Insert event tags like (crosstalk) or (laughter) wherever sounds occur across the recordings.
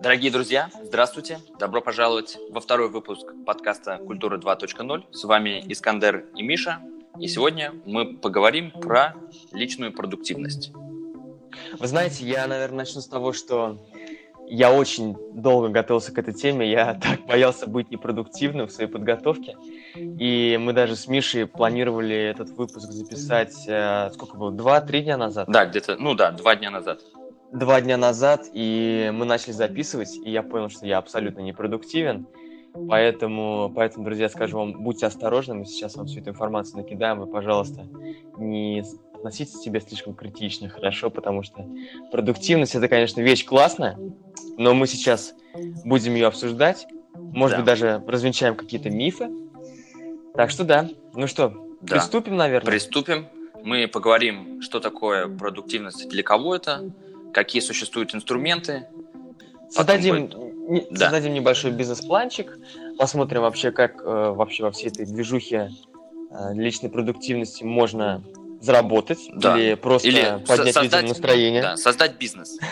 Дорогие друзья, здравствуйте. Добро пожаловать во второй выпуск подкаста «Культура 2.0». С вами Искандер и Миша. И сегодня мы поговорим про личную продуктивность. Вы знаете, я, наверное, начну с того, что я очень долго готовился к этой теме, я (laughs) так боялся быть непродуктивным в своей подготовке. И мы даже с Мишей планировали этот выпуск записать, э, сколько было, два-три дня назад? Да, где-то, ну да, два дня назад. Два дня назад, и мы начали записывать, и я понял, что я абсолютно непродуктивен. Поэтому, поэтому, друзья, скажу вам, будьте осторожны, мы сейчас вам всю эту информацию накидаем, и, пожалуйста, не относитесь к себе слишком критично, хорошо, потому что продуктивность это, конечно, вещь классная, но мы сейчас будем ее обсуждать, может да. быть, даже развенчаем какие-то мифы. Так что да, ну что, да. приступим, наверное? Приступим. Мы поговорим, что такое продуктивность, для кого это, какие существуют инструменты. Создадим, будет... да. создадим небольшой бизнес-планчик, посмотрим вообще, как э, вообще во всей этой движухе э, личной продуктивности можно заработать да. или просто или поднять создать, людям настроение. Да, создать бизнес. (laughs)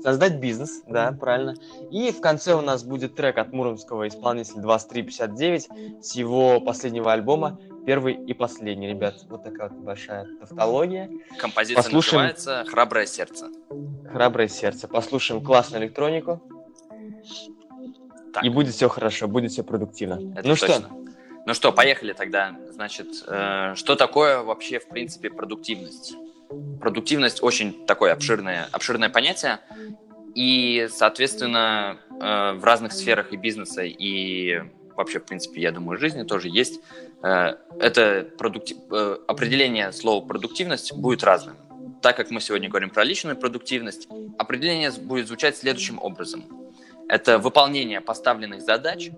Создать бизнес, да, правильно. И в конце у нас будет трек от муромского исполнителя 2359 с его последнего альбома «Первый и последний». Ребят, вот такая вот большая тавтология. Композиция Послушаем... называется «Храброе сердце». «Храброе сердце». Послушаем классную электронику. Так. И будет все хорошо, будет все продуктивно. Это ну точно. что, ну что, поехали тогда. Значит, э, что такое вообще, в принципе, продуктивность? Продуктивность очень такое обширное, обширное понятие, и, соответственно, э, в разных сферах и бизнеса, и вообще, в принципе, я думаю, жизни тоже есть. Э, это продуктив... э, определение слова продуктивность будет разным. Так как мы сегодня говорим про личную продуктивность, определение будет звучать следующим образом. Это выполнение поставленных задач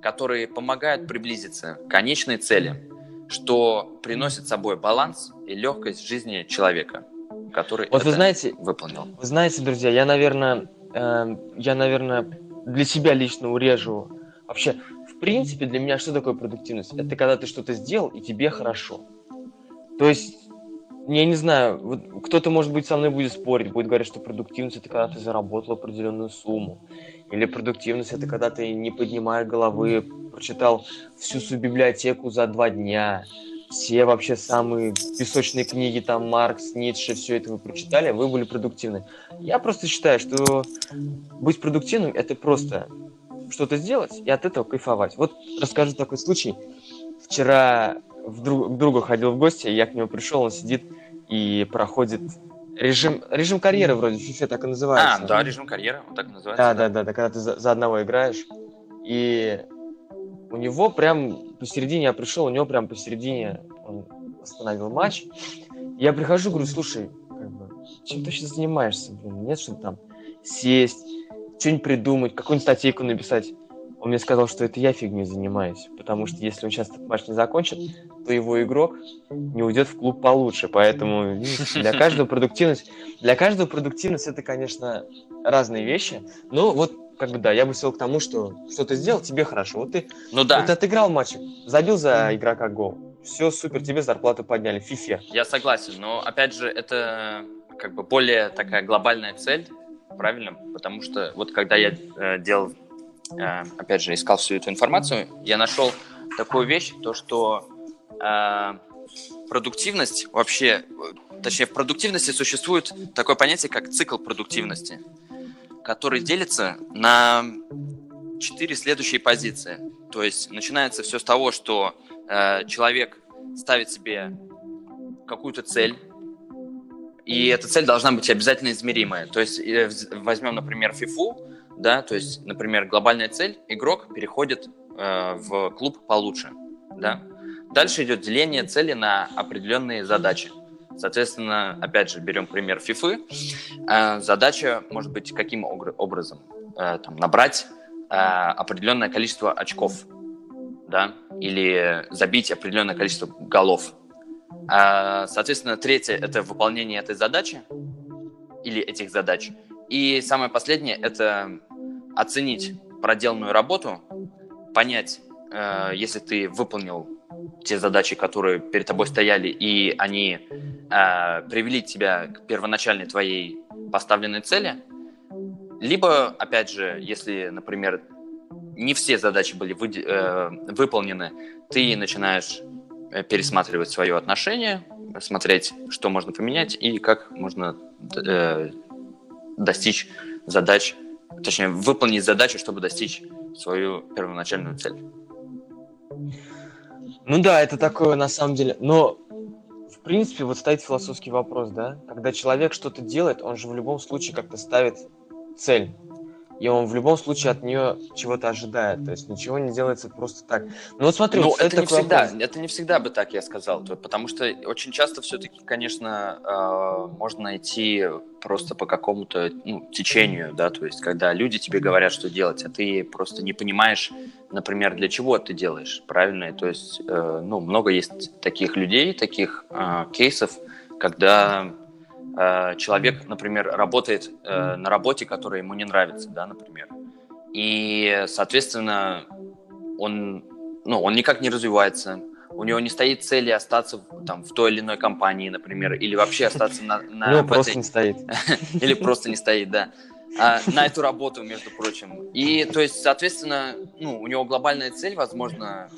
которые помогают приблизиться к конечной цели, что приносит с собой баланс и легкость жизни человека, который вот вы знаете, выполнил. Вы знаете, друзья, я, наверное, э, я, наверное, для себя лично урежу. Вообще, в принципе, для меня что такое продуктивность? Это когда ты что-то сделал, и тебе хорошо. То есть я не знаю, вот кто-то, может быть, со мной будет спорить, будет говорить, что продуктивность это когда ты заработал определенную сумму. Или продуктивность это когда ты, не поднимая головы, прочитал всю свою библиотеку за два дня. Все вообще самые песочные книги, там Маркс, Ницше, все это вы прочитали, вы были продуктивны. Я просто считаю, что быть продуктивным это просто что-то сделать и от этого кайфовать. Вот расскажу такой случай. Вчера в друг, к другу ходил в гости, я к нему пришел, он сидит и проходит режим, режим карьеры вроде FIFA так и называется. А, да, режим карьеры, он так и называется. Да, да, да, да, когда ты за, за одного играешь. И у него прям посередине, я пришел, у него прям посередине он остановил матч. Я прихожу, говорю, слушай, как бы, чем ты сейчас занимаешься, блин, нет, что там сесть, что-нибудь придумать, какую-нибудь статейку написать. Он мне сказал, что это я фигней занимаюсь, потому что если он сейчас этот матч не закончит, то его игрок не уйдет в клуб получше. Поэтому для каждого продуктивность, для каждого продуктивность это, конечно, разные вещи. Но вот как бы да, я бы свел к тому, что что ты сделал, тебе хорошо. Вот ты, ну, да. вот ты отыграл матч, забил за игрока гол. Все супер, тебе зарплату подняли фифе. Я согласен, но опять же, это как бы более такая глобальная цель, правильно? Потому что вот когда я э, делал Э, опять же, искал всю эту информацию, я нашел такую вещь, то что э, продуктивность вообще, точнее, в продуктивности существует такое понятие, как цикл продуктивности, который делится на четыре следующие позиции. То есть начинается все с того, что э, человек ставит себе какую-то цель, и эта цель должна быть обязательно измеримая. То есть э, возьмем, например, FIFA, да, то есть, например, глобальная цель, игрок переходит э, в клуб получше, да. Дальше идет деление цели на определенные задачи. Соответственно, опять же, берем пример FIFA. Э, задача может быть каким образом? Э, там, набрать э, определенное количество очков, да, или забить определенное количество голов. Э, соответственно, третье – это выполнение этой задачи или этих задач. И самое последнее – это оценить проделанную работу, понять, э, если ты выполнил те задачи, которые перед тобой стояли, и они э, привели тебя к первоначальной твоей поставленной цели, либо, опять же, если, например, не все задачи были вы, э, выполнены, ты начинаешь пересматривать свое отношение, смотреть, что можно поменять и как можно э, достичь задач, точнее, выполнить задачу, чтобы достичь свою первоначальную цель. Ну да, это такое на самом деле. Но в принципе вот стоит философский вопрос, да? Когда человек что-то делает, он же в любом случае как-то ставит цель и он в любом случае от нее чего-то ожидает. То есть ничего не делается просто так. Ну вот смотри, ну, это не всегда, вопрос. это не всегда бы так я сказал, потому что очень часто все-таки, конечно, э, можно найти просто по какому-то ну, течению, да, то есть когда люди тебе говорят, что делать, а ты просто не понимаешь, например, для чего ты делаешь, правильно? То есть, э, ну, много есть таких людей, таких э, кейсов, когда человек, например, работает э, на работе, которая ему не нравится, да, например, и, соответственно, он, ну, он никак не развивается, у него не стоит цели остаться там в той или иной компании, например, или вообще остаться на... на ну, просто этой... не стоит. (laughs) Или просто не стоит, да. А, на эту работу, между прочим. И, то есть, соответственно, ну, у него глобальная цель, возможно,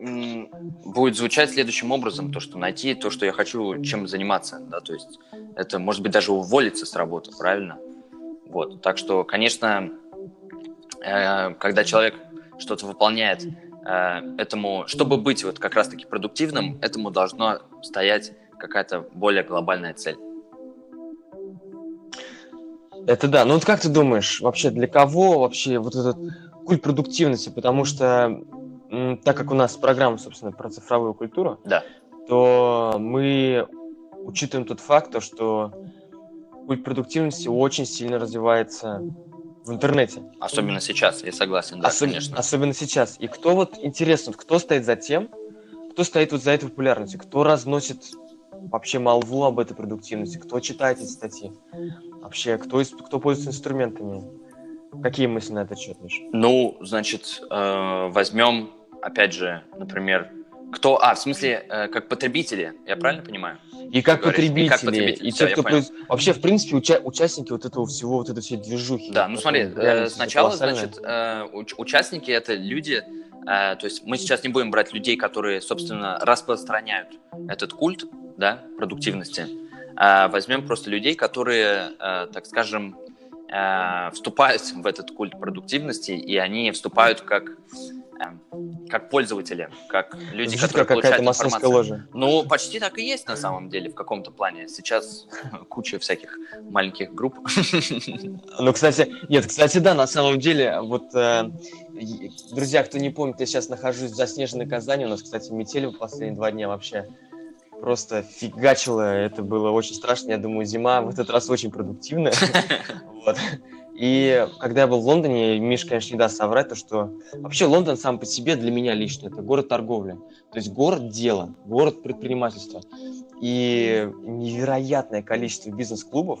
будет звучать следующим образом, то, что найти то, что я хочу, чем заниматься, да, то есть это, может быть, даже уволиться с работы, правильно? Вот, так что, конечно, э, когда человек что-то выполняет, э, этому, чтобы быть вот как раз-таки продуктивным, этому должно стоять какая-то более глобальная цель. Это да. Ну вот как ты думаешь, вообще для кого вообще вот этот культ продуктивности? Потому что так как у нас программа, собственно, про цифровую культуру, да. то мы учитываем тот факт, что культ продуктивности очень сильно развивается в интернете. Особенно сейчас, я согласен, да, Особ... конечно. Особенно сейчас. И кто вот, интересно, кто стоит за тем, кто стоит вот за этой популярностью, кто разносит вообще молву об этой продуктивности, кто читает эти статьи, вообще, кто, кто пользуется инструментами. Какие мысли на этот счет, Миша? Ну, значит, э, возьмем опять же, например, кто... А, в смысле, э, как потребители, я правильно понимаю? И как, потребители, и как потребители, и те, кто... Плюс... Вообще, в принципе, уча... участники вот этого всего, вот этой всей движухи. Да, ну смотри, э, сначала, значит, э, уч- участники — это люди, э, то есть мы сейчас не будем брать людей, которые, собственно, распространяют этот культ, да, продуктивности, а возьмем просто людей, которые, э, так скажем, э, вступают в этот культ продуктивности, и они вступают как как пользователи, как люди, Звучит которые как получают информацию. ложа. Ну, почти так и есть на самом деле в каком-то плане. Сейчас (laughs) куча всяких маленьких групп. (laughs) Ну, кстати, нет, кстати, да, на самом деле, вот, э, друзья, кто не помнит, я сейчас нахожусь в заснеженной Казани, у нас, кстати, метели в последние два дня вообще просто фигачило, это было очень страшно, я думаю, зима в этот раз очень продуктивная. (laughs) И когда я был в Лондоне, Миш, конечно, не даст соврать, то что вообще Лондон сам по себе для меня лично это город торговли. То есть город дела, город предпринимательства. И невероятное количество бизнес-клубов,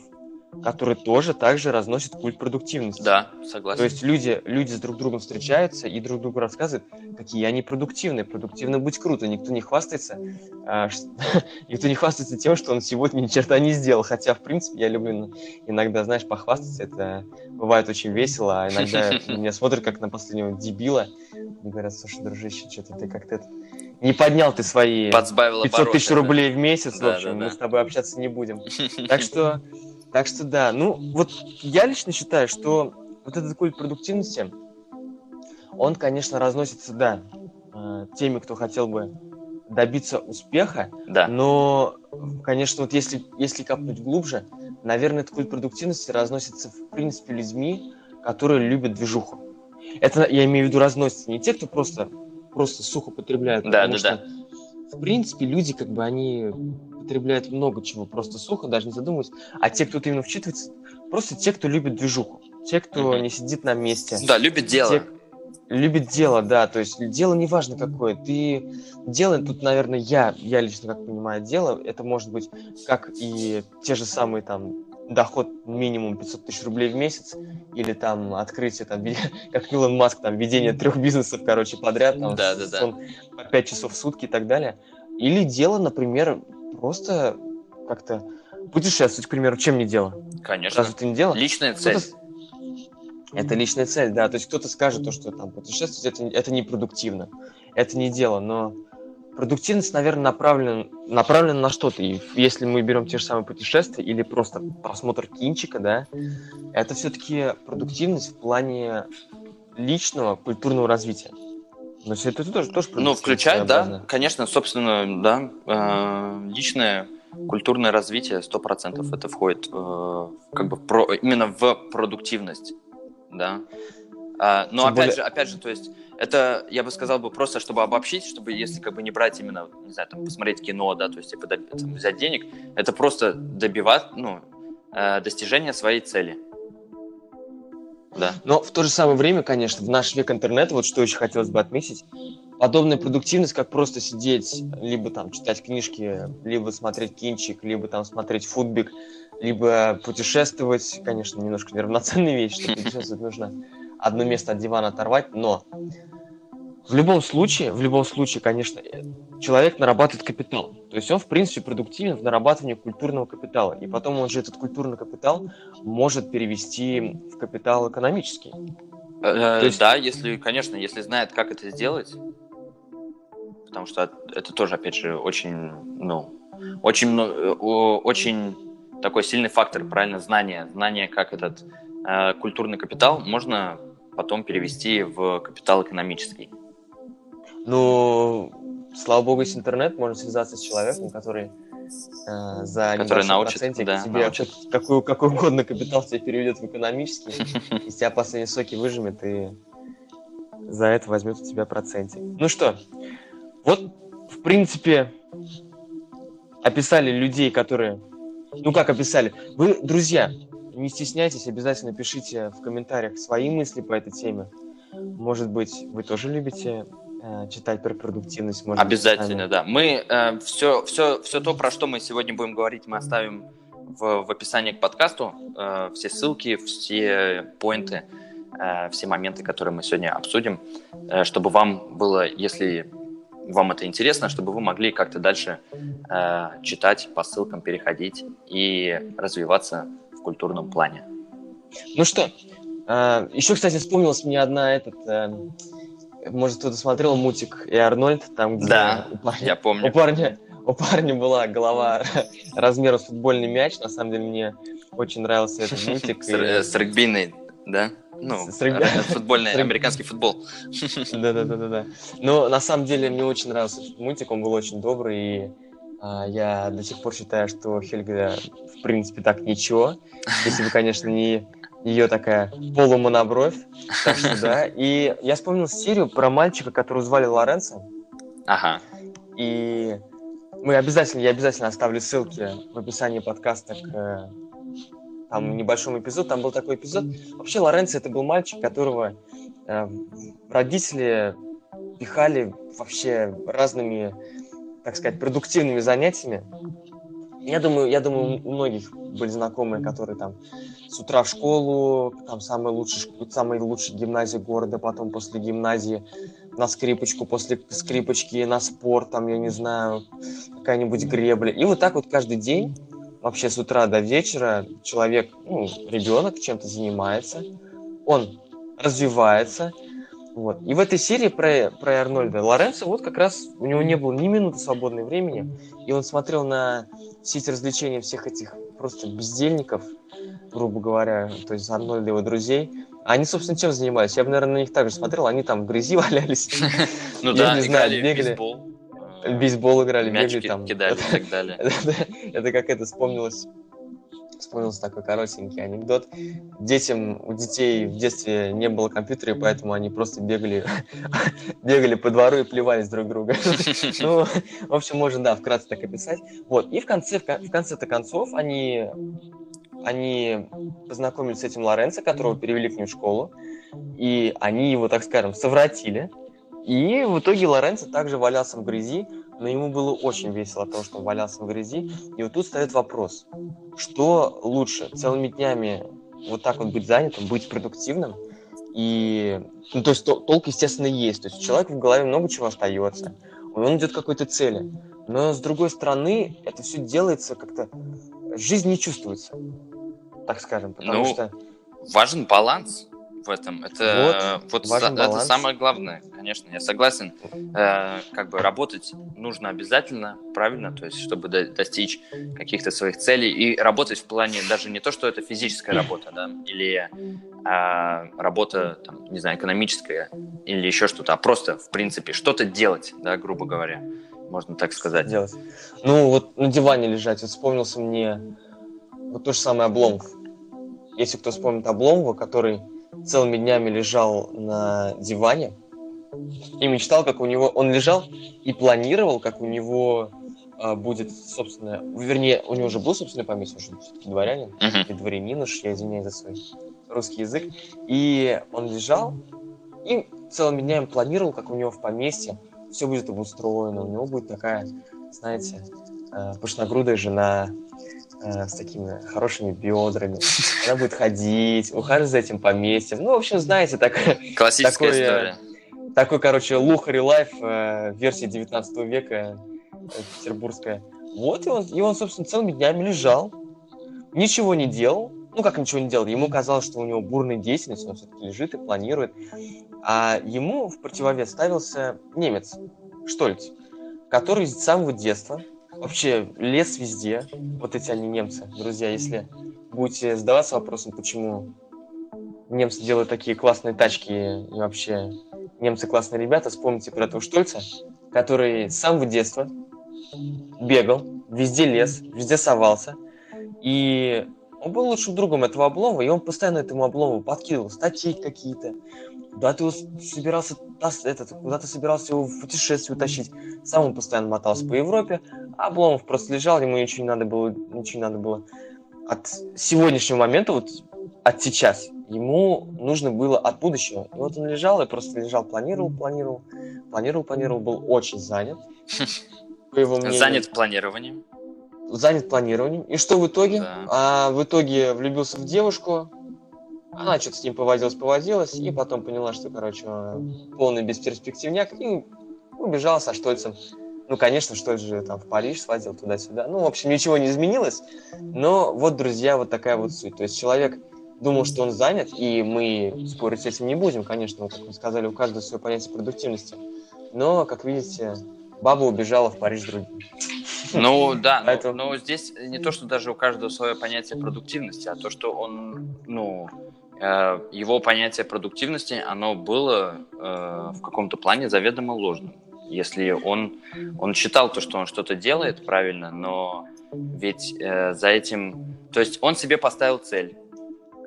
который тоже также разносит культ продуктивности. Да, согласен. То есть люди, люди с друг другом встречаются и друг другу рассказывают, какие они продуктивные. Продуктивно быть круто. Никто не хвастается, а, (laughs) никто не хвастается тем, что он сегодня ни черта не сделал. Хотя, в принципе, я люблю иногда, знаешь, похвастаться. Это бывает очень весело, а иногда (laughs) меня смотрят как на последнего дебила. И говорят, слушай, дружище, что-то ты как-то. Не поднял ты свои Подсбавил 500 тысяч рублей в месяц, да, в общем, да, да. мы с тобой общаться не будем. (laughs) Так что так что да, ну вот я лично считаю, что вот этот культ продуктивности, он, конечно, разносится, да, э, теми, кто хотел бы добиться успеха, да. но, конечно, вот если, если копнуть глубже, наверное, этот культ продуктивности разносится, в принципе, людьми, которые любят движуху. Это, я имею в виду, разносится не те, кто просто, просто сухо потребляет, да, да, да. в принципе, люди, как бы, они потребляют много чего, просто сухо, даже не задумываясь. А те, кто именно вчитывается, просто те, кто любит движуху, те, кто mm-hmm. не сидит на месте. Да, любит дело. Те, любит дело, да, то есть дело не важно какое, ты дело тут, наверное, я, я лично как понимаю дело, это может быть как и те же самые там доход минимум 500 тысяч рублей в месяц, или там открытие, там, (laughs) как Илон Маск, там, ведение трех бизнесов, короче, подряд, там, да, да, да. по 5 часов в сутки и так далее. Или дело, например, просто как-то путешествовать, к примеру, чем не дело? Конечно. Разве это не дело? Личная цель. Это личная цель, да. То есть кто-то скажет то, что там путешествовать это, это непродуктивно, это не дело, но продуктивность, наверное, направлена, направлена на что-то. И если мы берем те же самые путешествия или просто просмотр кинчика, да, это все-таки продуктивность в плане личного культурного развития. Все это тоже, тоже Ну, включает, да, конечно, собственно, да, э, личное культурное развитие сто процентов это входит э, как бы про, именно в продуктивность, да. А, но Тем опять более... же, опять же, то есть это, я бы сказал бы просто, чтобы обобщить, чтобы если как бы не брать именно, не знаю, там посмотреть кино, да, то есть типа там, взять денег, это просто добивать, ну, э, достижение своей цели. Да. Но в то же самое время, конечно, в наш век интернета, вот что еще хотелось бы отметить, подобная продуктивность, как просто сидеть, либо там читать книжки, либо смотреть кинчик, либо там смотреть футбик, либо путешествовать, конечно, немножко неравноценная вещь, что путешествовать нужно одно место от дивана оторвать, но в любом случае, в любом случае, конечно, человек нарабатывает капитал. То есть он, в принципе, продуктивен в нарабатывании культурного капитала. И потом он же этот культурный капитал может перевести в капитал экономический. Э, есть... Да, если, конечно, если знает, как это сделать. Потому что это тоже, опять же, очень, ну, очень, очень такой сильный фактор, правильно, знание, знание, как этот э, культурный капитал можно потом перевести в капитал экономический. Ну, слава богу, есть интернет, можно связаться с человеком, который э, за который научит, да, тебе научит. Какой, какой угодно капитал тебе переведет в экономический, (laughs) из тебя последние соки выжмет и за это возьмет у тебя процентик. Ну что, вот, в принципе, описали людей, которые... Ну, как описали? Вы, друзья, не стесняйтесь, обязательно пишите в комментариях свои мысли по этой теме. Может быть, вы тоже любите читать про продуктивность. Может Обязательно, да. Мы э, все, все, все то, про что мы сегодня будем говорить, мы оставим в, в описании к подкасту. Э, все ссылки, все поинты, э, все моменты, которые мы сегодня обсудим, э, чтобы вам было, если вам это интересно, чтобы вы могли как-то дальше э, читать по ссылкам, переходить и развиваться в культурном плане. Ну что, э, еще, кстати, вспомнилась мне одна этот... Э, может, кто-то смотрел мультик и Арнольд, там, где да, у парня, я помню. У парня, у парня была голова (laughs) размера с футбольный мяч. На самом деле, мне очень нравился этот мультик. С, (laughs) и... с регбийной, да? Ну, с регби... футбольный, (laughs) американский футбол. Да-да-да-да. Но на самом деле мне очень нравился этот мультик, он был очень добрый, и а, я до сих пор считаю, что Хельга, в принципе, так ничего. Если бы, конечно, не ее такая полумонобровь. Так что да. И я вспомнил серию про мальчика, которого звали Лоренцо. Ага. И мы обязательно, я обязательно оставлю ссылки в описании подкаста к э, там небольшому эпизоду. Там был такой эпизод. Вообще Лоренцо это был мальчик, которого э, родители пихали вообще разными, так сказать, продуктивными занятиями. Я думаю, я думаю, у многих были знакомые, которые там с утра в школу, там самая лучшая, самая лучшая гимназия города, потом после гимназии на скрипочку, после скрипочки на спорт, там, я не знаю, какая-нибудь гребля. И вот так вот каждый день, вообще с утра до вечера, человек, ну, ребенок чем-то занимается, он развивается, вот. И в этой серии про, про Арнольда Лоренцо вот как раз у него не было ни минуты свободного времени, и он смотрел на сеть развлечений всех этих просто бездельников, грубо говоря, то есть Арнольда и его друзей. Они, собственно, чем занимались? Я бы, наверное, на них также смотрел, они там в грязи (laughs) валялись. (laughs) Ну да, играли в бейсбол. Бейсбол играли, бегали там. кидали и так (laughs) далее. Это как это вспомнилось вспомнился такой коротенький анекдот. Детям, у детей в детстве не было компьютера, и поэтому они просто бегали, (laughs) бегали по двору и плевались друг друга. (laughs) Ну, в общем, можно, да, вкратце так описать. Вот, и в конце, в конце-то концов они они познакомились с этим Лоренцо, которого перевели к ним в школу, и они его, так скажем, совратили. И в итоге Лоренцо также валялся в грязи, но ему было очень весело от того, что он валялся в грязи. И вот тут стоит вопрос, что лучше, целыми днями вот так вот быть занятым, быть продуктивным, и, ну, то есть то, толк, естественно, есть. То есть у человека в голове много чего остается, он идет к какой-то цели. Но, с другой стороны, это все делается как-то... Жизнь не чувствуется, так скажем, потому ну, что... Важен баланс. В этом. Это вот, вот за, это самое главное, конечно, я согласен. Э, как бы работать нужно обязательно, правильно, то есть чтобы до, достичь каких-то своих целей и работать в плане даже не то, что это физическая работа, да, или э, работа, там, не знаю, экономическая или еще что-то, а просто в принципе что-то делать, да, грубо говоря, можно так сказать. Делать. Ну вот на диване лежать, вот вспомнился мне вот то же самое Обломов. Если кто вспомнит Обломова, который целыми днями лежал на диване и мечтал, как у него... Он лежал и планировал, как у него а, будет собственное... Вернее, у него уже был собственное поместье, он же все-таки дворянин, uh-huh. дворянин уж, я извиняюсь за свой русский язык. И он лежал и целыми днями планировал, как у него в поместье все будет обустроено, у него будет такая, знаете, э, пышногрудая жена, э, с такими хорошими бедрами. Она будет ходить, ухаживать за этим поместьем. Ну, в общем, знаете, так, Классическая такой, история. Такой, короче, лухари лайф э, версии 19 века э, петербургская. Вот, и он, и он, собственно, целыми днями лежал, ничего не делал. Ну, как ничего не делал? Ему казалось, что у него бурная деятельность, он все-таки лежит и планирует. А ему в противовес ставился немец, Штольц, который с самого детства Вообще, лес везде. Вот эти они немцы. Друзья, если будете задаваться вопросом, почему немцы делают такие классные тачки и вообще немцы классные ребята, вспомните про этого Штольца, который с самого детства бегал, везде лес, везде совался. И он был лучшим другом этого облома, и он постоянно этому облому подкидывал статьи какие-то, Куда ты собирался, этот, куда ты собирался его в путешествие утащить? Сам он постоянно мотался по Европе, а Обломов просто лежал, ему ничего не надо было, ничего не надо было. От сегодняшнего момента, вот от сейчас, ему нужно было от будущего. И вот он лежал, и просто лежал, планировал, планировал, планировал, планировал, был очень занят. По его мнению. Занят планированием. Занят планированием. И что в итоге? Да. А в итоге влюбился в девушку, она что-то с ним повозилась, повозилась, и потом поняла, что, короче, полный бесперспективняк, и убежала со Штольцем. Ну, конечно, Штольц же там в Париж свозил туда-сюда. Ну, в общем, ничего не изменилось. Но вот, друзья, вот такая вот суть. То есть человек думал, что он занят, и мы спорить с этим не будем, конечно, как мы сказали, у каждого свое понятие продуктивности. Но, как видите, баба убежала в Париж другим. Ну да, Поэтому... но, но здесь не то, что даже у каждого свое понятие продуктивности, а то, что он, ну, его понятие продуктивности, оно было э, в каком-то плане заведомо ложным. Если он, он считал то, что он что-то делает правильно, но ведь э, за этим... То есть он себе поставил цель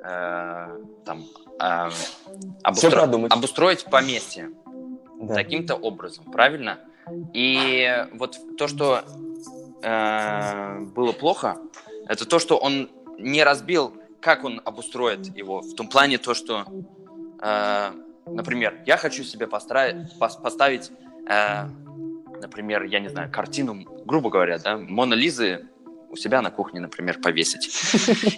э, там, э, обустро... обустроить поместье да. таким-то образом, правильно? И вот то, что э, было плохо, это то, что он не разбил как он обустроит его? В том плане то, что, э, например, я хочу себе построить, поставить, э, например, я не знаю, картину, грубо говоря, да, Мона Лизы у себя на кухне, например, повесить.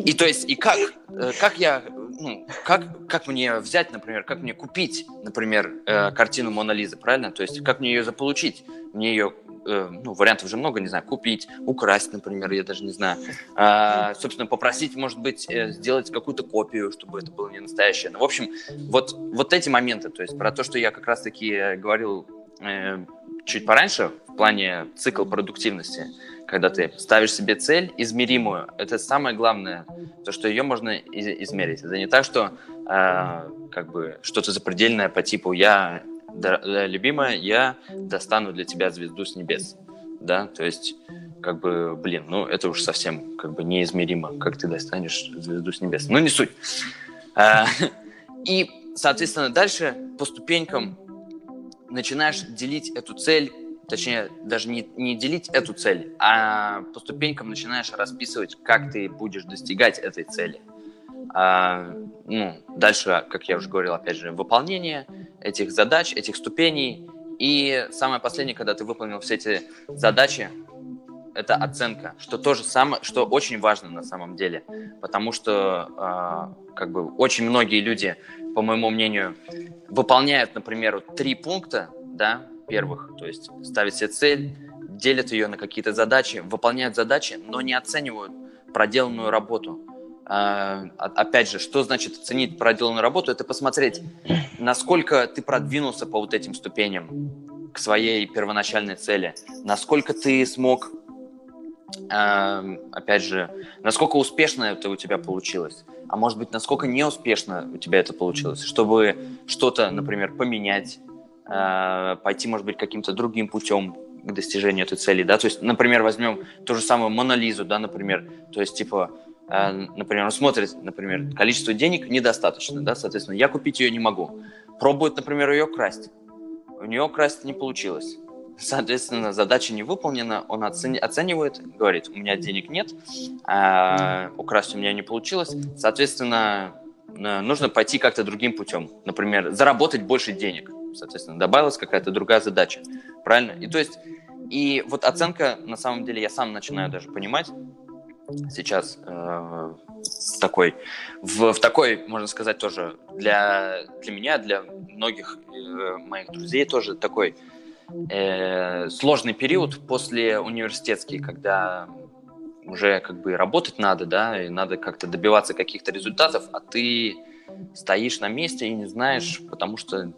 И то есть, и как, э, как я, ну, как, как мне взять, например, как мне купить, например, э, картину Мона Лизы, правильно? То есть, как мне ее заполучить? Мне ее Э, ну, вариантов же много, не знаю, купить, украсть, например, я даже не знаю. А, собственно, попросить, может быть, э, сделать какую-то копию, чтобы это было не настоящее. Ну, в общем, вот, вот эти моменты, то есть про то, что я как раз-таки говорил э, чуть пораньше в плане цикл продуктивности, когда ты ставишь себе цель измеримую, это самое главное, то, что ее можно измерить. Это не так, что э, как бы что-то запредельное по типу я любимая, я достану для тебя звезду с небес. Да, то есть, как бы, блин, ну это уж совсем как бы неизмеримо, как ты достанешь звезду с небес. Ну, не суть. А, (laughs) и, соответственно, дальше по ступенькам начинаешь делить эту цель, точнее, даже не, не делить эту цель, а по ступенькам начинаешь расписывать, как ты будешь достигать этой цели. А, ну, дальше, как я уже говорил, опять же, выполнение этих задач, этих ступеней. И самое последнее, когда ты выполнил все эти задачи, это оценка, что тоже самое, что очень важно на самом деле, потому что э, как бы очень многие люди, по моему мнению, выполняют, например, три пункта, да, первых, то есть ставят себе цель, делят ее на какие-то задачи, выполняют задачи, но не оценивают проделанную работу. А, опять же, что значит оценить проделанную работу? Это посмотреть, насколько ты продвинулся по вот этим ступеням к своей первоначальной цели, насколько ты смог, а, опять же, насколько успешно это у тебя получилось, а может быть, насколько неуспешно у тебя это получилось, чтобы что-то, например, поменять, а, пойти, может быть, каким-то другим путем к достижению этой цели, да, то есть, например, возьмем ту же самую Монолизу, да, например, то есть, типа, Э, например, он смотрит, например, количество денег недостаточно, да, соответственно, я купить ее не могу. Пробует, например, ее красть. У нее красть не получилось. Соответственно, задача не выполнена, он оцени- оценивает, говорит, у меня денег нет, а, украсть у меня не получилось, соответственно, нужно пойти как-то другим путем. Например, заработать больше денег. Соответственно, добавилась какая-то другая задача. Правильно? И то есть, и вот оценка, на самом деле, я сам начинаю даже понимать, сейчас э, такой, в, в такой, можно сказать, тоже для, для меня, для многих э, моих друзей тоже такой э, сложный период после университетский, когда уже как бы работать надо, да, и надо как-то добиваться каких-то результатов, а ты стоишь на месте и не знаешь, потому что,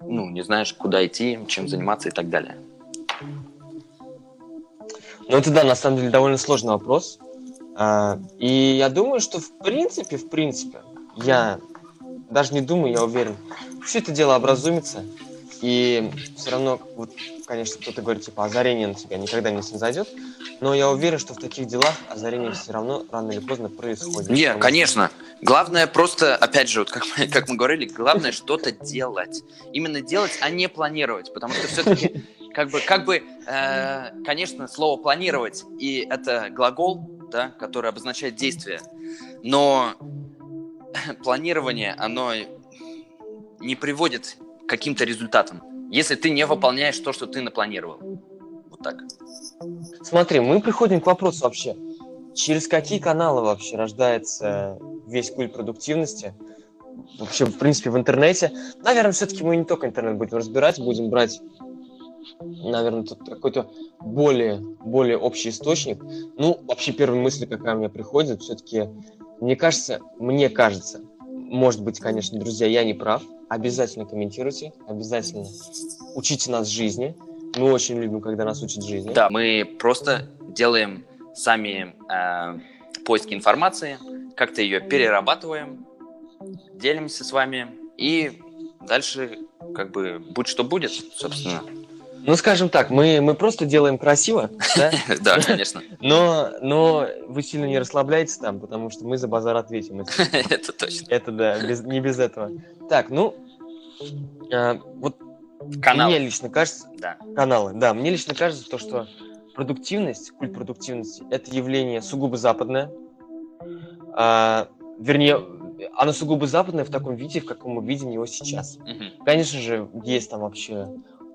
ну, не знаешь, куда идти, чем заниматься и так далее. Ну, это, да, на самом деле довольно сложный вопрос, и я думаю, что в принципе, в принципе, я даже не думаю, я уверен, все это дело образумится. И все равно, вот, конечно, кто-то говорит, типа, озарение на тебя никогда не снизойдет, но я уверен, что в таких делах озарение все равно рано или поздно происходит. Не, конечно. Главное просто, опять же, вот как мы, как мы говорили, главное что-то делать. Именно делать, а не планировать, потому что все-таки, (laughs) как бы, как бы, э, конечно, слово планировать и это глагол, да, который обозначает действие. Но (laughs) планирование, оно не приводит к каким-то результатам, если ты не выполняешь то, что ты напланировал. Вот так. Смотри, мы приходим к вопросу вообще. Через какие каналы вообще рождается весь культ продуктивности? Вообще, в принципе, в интернете. Наверное, все-таки мы не только интернет будем разбирать, будем брать наверное, тут какой-то более, более общий источник. Ну, вообще, первая мысль, какая мне приходит, все-таки, мне кажется, мне кажется, может быть, конечно, друзья, я не прав, обязательно комментируйте, обязательно учите нас жизни. Мы очень любим, когда нас учат жизни. Да, мы просто делаем сами э, поиски информации, как-то ее перерабатываем, делимся с вами и дальше как бы будь что будет, собственно. Ну, скажем так, мы, мы просто делаем красиво, да? (laughs) Да, конечно. Но, но вы сильно не расслабляйтесь там, потому что мы за базар ответим. (laughs) Это точно. Это да, без, не без этого. Так, ну, а, вот Каналы. мне лично кажется... Да. Каналы, да. Мне лично кажется, то, что продуктивность, культ продуктивности, это явление сугубо западное. А, вернее, оно сугубо западное в таком виде, в каком мы видим его сейчас. Угу. Конечно же, есть там вообще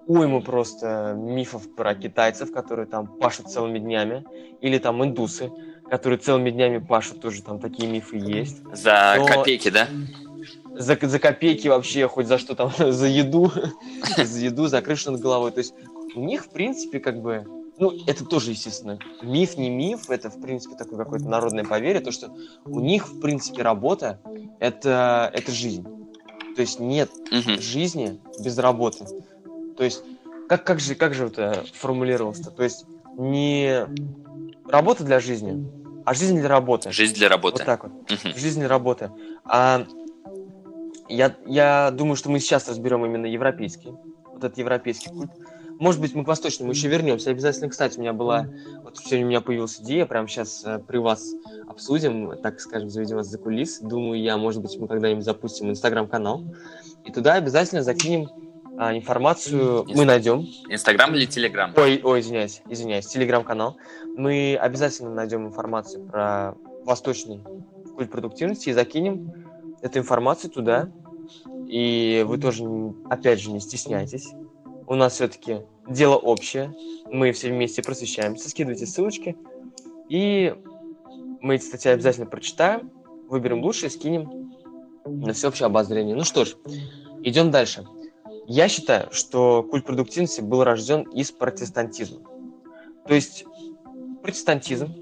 уйму просто мифов про китайцев, которые там пашут целыми днями, или там индусы, которые целыми днями пашут, тоже там такие мифы есть. За Но... копейки, да? За, за копейки вообще, хоть за что там, (laughs) за еду, (laughs) за еду, за крышу над головой. То есть у них, в принципе, как бы, ну, это тоже, естественно, миф не миф, это, в принципе, такое какое-то народное поверье, то, что у них, в принципе, работа — это, это жизнь. То есть нет угу. жизни без работы. То есть, как, как же, как же это формулировалось-то? То есть, не работа для жизни, а жизнь для работы. Жизнь для работы. Вот так вот. Угу. Жизнь для работы. А я, я думаю, что мы сейчас разберем именно европейский, вот этот европейский культ. Может быть, мы к восточному еще вернемся. Обязательно, кстати, у меня была, вот сегодня у меня появилась идея, прямо сейчас э, при вас обсудим, так скажем, заведем вас за кулис. Думаю, я, может быть, мы когда-нибудь запустим инстаграм-канал, и туда обязательно закинем а, информацию Инст... мы найдем. Инстаграм или Телеграм? Ой, ой, извиняюсь, извиняюсь, Телеграм-канал. Мы обязательно найдем информацию про восточный культ продуктивности и закинем эту информацию туда. И вы тоже, опять же, не стесняйтесь. У нас все-таки дело общее. Мы все вместе просвещаемся. Скидывайте ссылочки. И мы эти статьи обязательно прочитаем, выберем лучшее, скинем на всеобщее обозрение. Ну что ж, идем дальше. Я считаю, что культ продуктивности был рожден из протестантизма. То есть протестантизм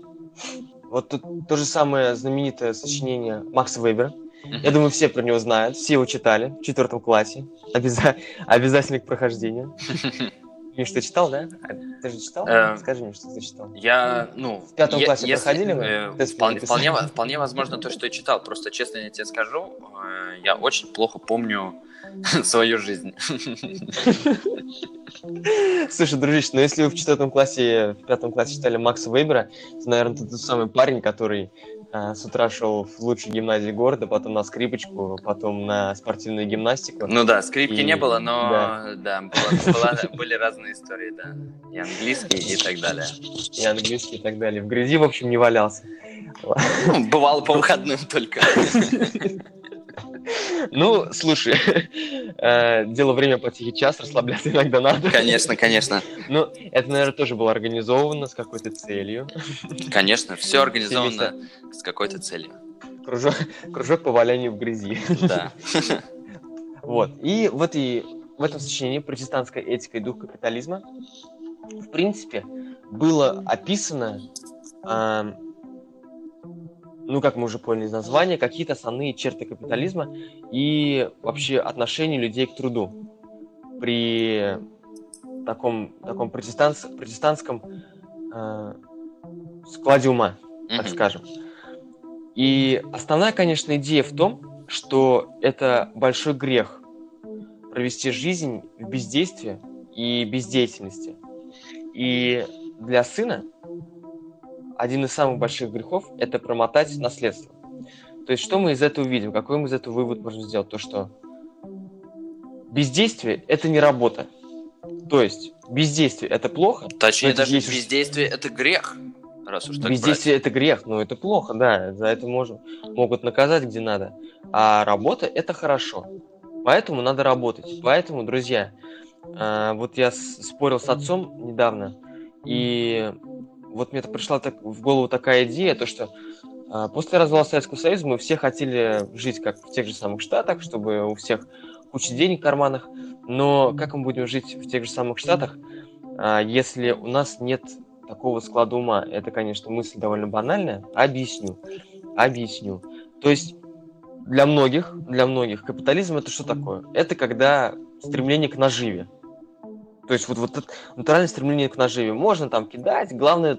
вот тут то же самое знаменитое сочинение Макса Вебера. Я думаю, все про него знают, все его читали в четвертом классе. Обяза... Обязательно к прохождению. (laughs) Миш, ты читал, да? А ты же читал? Э, Скажи мне, что ты читал. Я, ну... В пятом классе если, проходили вы? э, вполне, вполне, вполне возможно то, что я читал. Просто, честно я тебе скажу, э, я очень плохо помню (laughs) свою жизнь. (laughs) Слушай, дружище, ну если вы в четвертом классе, в пятом классе читали Макса Вейбера, то, наверное, ты тот самый парень, который с утра шел в лучшей гимназии города, потом на скрипочку, потом на спортивную гимнастику. Ну да, скрипки И- не было, но да. да, была- были разные истории, да. И английский, и так далее. и английский и так далее. В грязи, в общем, не валялся. Ну, Бывало по выходным только. Ну, слушай, (laughs) э, дело время по тихий час, расслабляться иногда надо. Конечно, конечно. Ну, это, наверное, тоже было организовано с какой-то целью. Конечно, все организовано с какой-то целью. Кружок, кружок по валянию в грязи. Да. (laughs) Вот. И в, этой, в этом сочинении «Протестантская этика и дух капитализма» в принципе было описано, а, ну, как мы уже поняли из названия, какие-то основные черты капитализма и вообще отношение людей к труду при таком, таком протестанц- протестантском а, складе ума так Мгм. скажем. И основная, конечно, идея в том, что это большой грех провести жизнь в бездействии и бездеятельности. И для сына один из самых больших грехов – это промотать наследство. То есть что мы из этого видим? Какой мы из этого вывод можем сделать? То, что бездействие – это не работа. То есть бездействие – это плохо, Точнее, даже есть бездействие это грех. Раз уж так Бездействие это грех, но это плохо, да, за это можно, могут наказать где надо. А работа это хорошо, поэтому надо работать. Поэтому, друзья, а, вот я спорил с отцом недавно, и вот мне пришла так, в голову такая идея, то что а, после развала Советского Союза мы все хотели жить как в тех же самых Штатах, чтобы у всех куча денег в карманах, но как мы будем жить в тех же самых Штатах, а, если у нас нет такого склада ума. Это, конечно, мысль довольно банальная. Объясню. Объясню. То есть для многих, для многих капитализм это что такое? Это когда стремление к наживе. То есть вот, вот это натуральное стремление к наживе. Можно там кидать, главное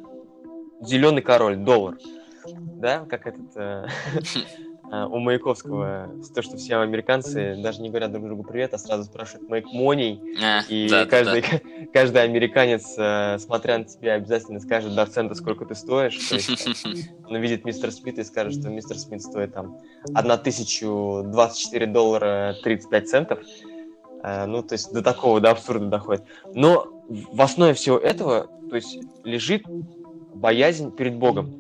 зеленый король, доллар. Да, как этот э, (laughs) э, у Маяковского, то, что все американцы даже не говорят друг другу привет, а сразу спрашивают make money, Э, и да, да, каждый, да. (laughs) каждый американец, э, смотря на тебя, обязательно скажет до цента, сколько ты стоишь. То есть, он увидит мистер Смит и скажет, что мистер Смит стоит там 1024 доллара 35 центов. Э, Ну, то есть до такого, до абсурда доходит. Но в основе всего этого, то есть лежит боязнь перед Богом.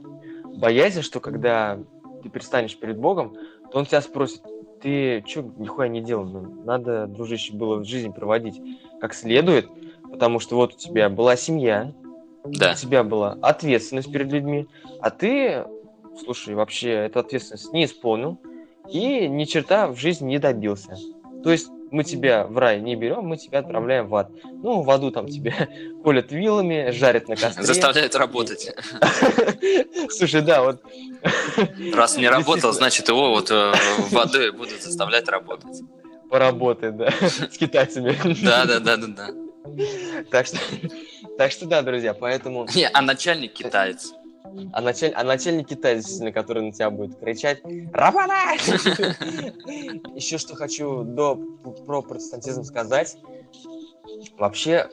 Боязнь, что когда ты перестанешь перед Богом, то он тебя спросит, ты что нихуя не делал? Ну, надо, дружище, было жизнь проводить как следует, потому что вот у тебя была семья, Да. у тебя была ответственность перед людьми, а ты, слушай, вообще эту ответственность не исполнил и ни черта в жизни не добился. То есть мы тебя в рай не берем, мы тебя отправляем в ад. Ну, в аду там тебя (laughs) колят вилами, жарят на костре. Заставляют работать. (laughs) Слушай, да, вот (laughs) Раз не работал, значит его вот э, водой будут заставлять работать. поработает, да, с китайцами. Да, да, да, да, да. Так что, так что да, друзья, поэтому... Не, а начальник китаец. А, началь... а начальник китаец, действительно, который на тебя будет кричать «Рабана!» (laughs) Еще что хочу до... про протестантизм сказать. Вообще,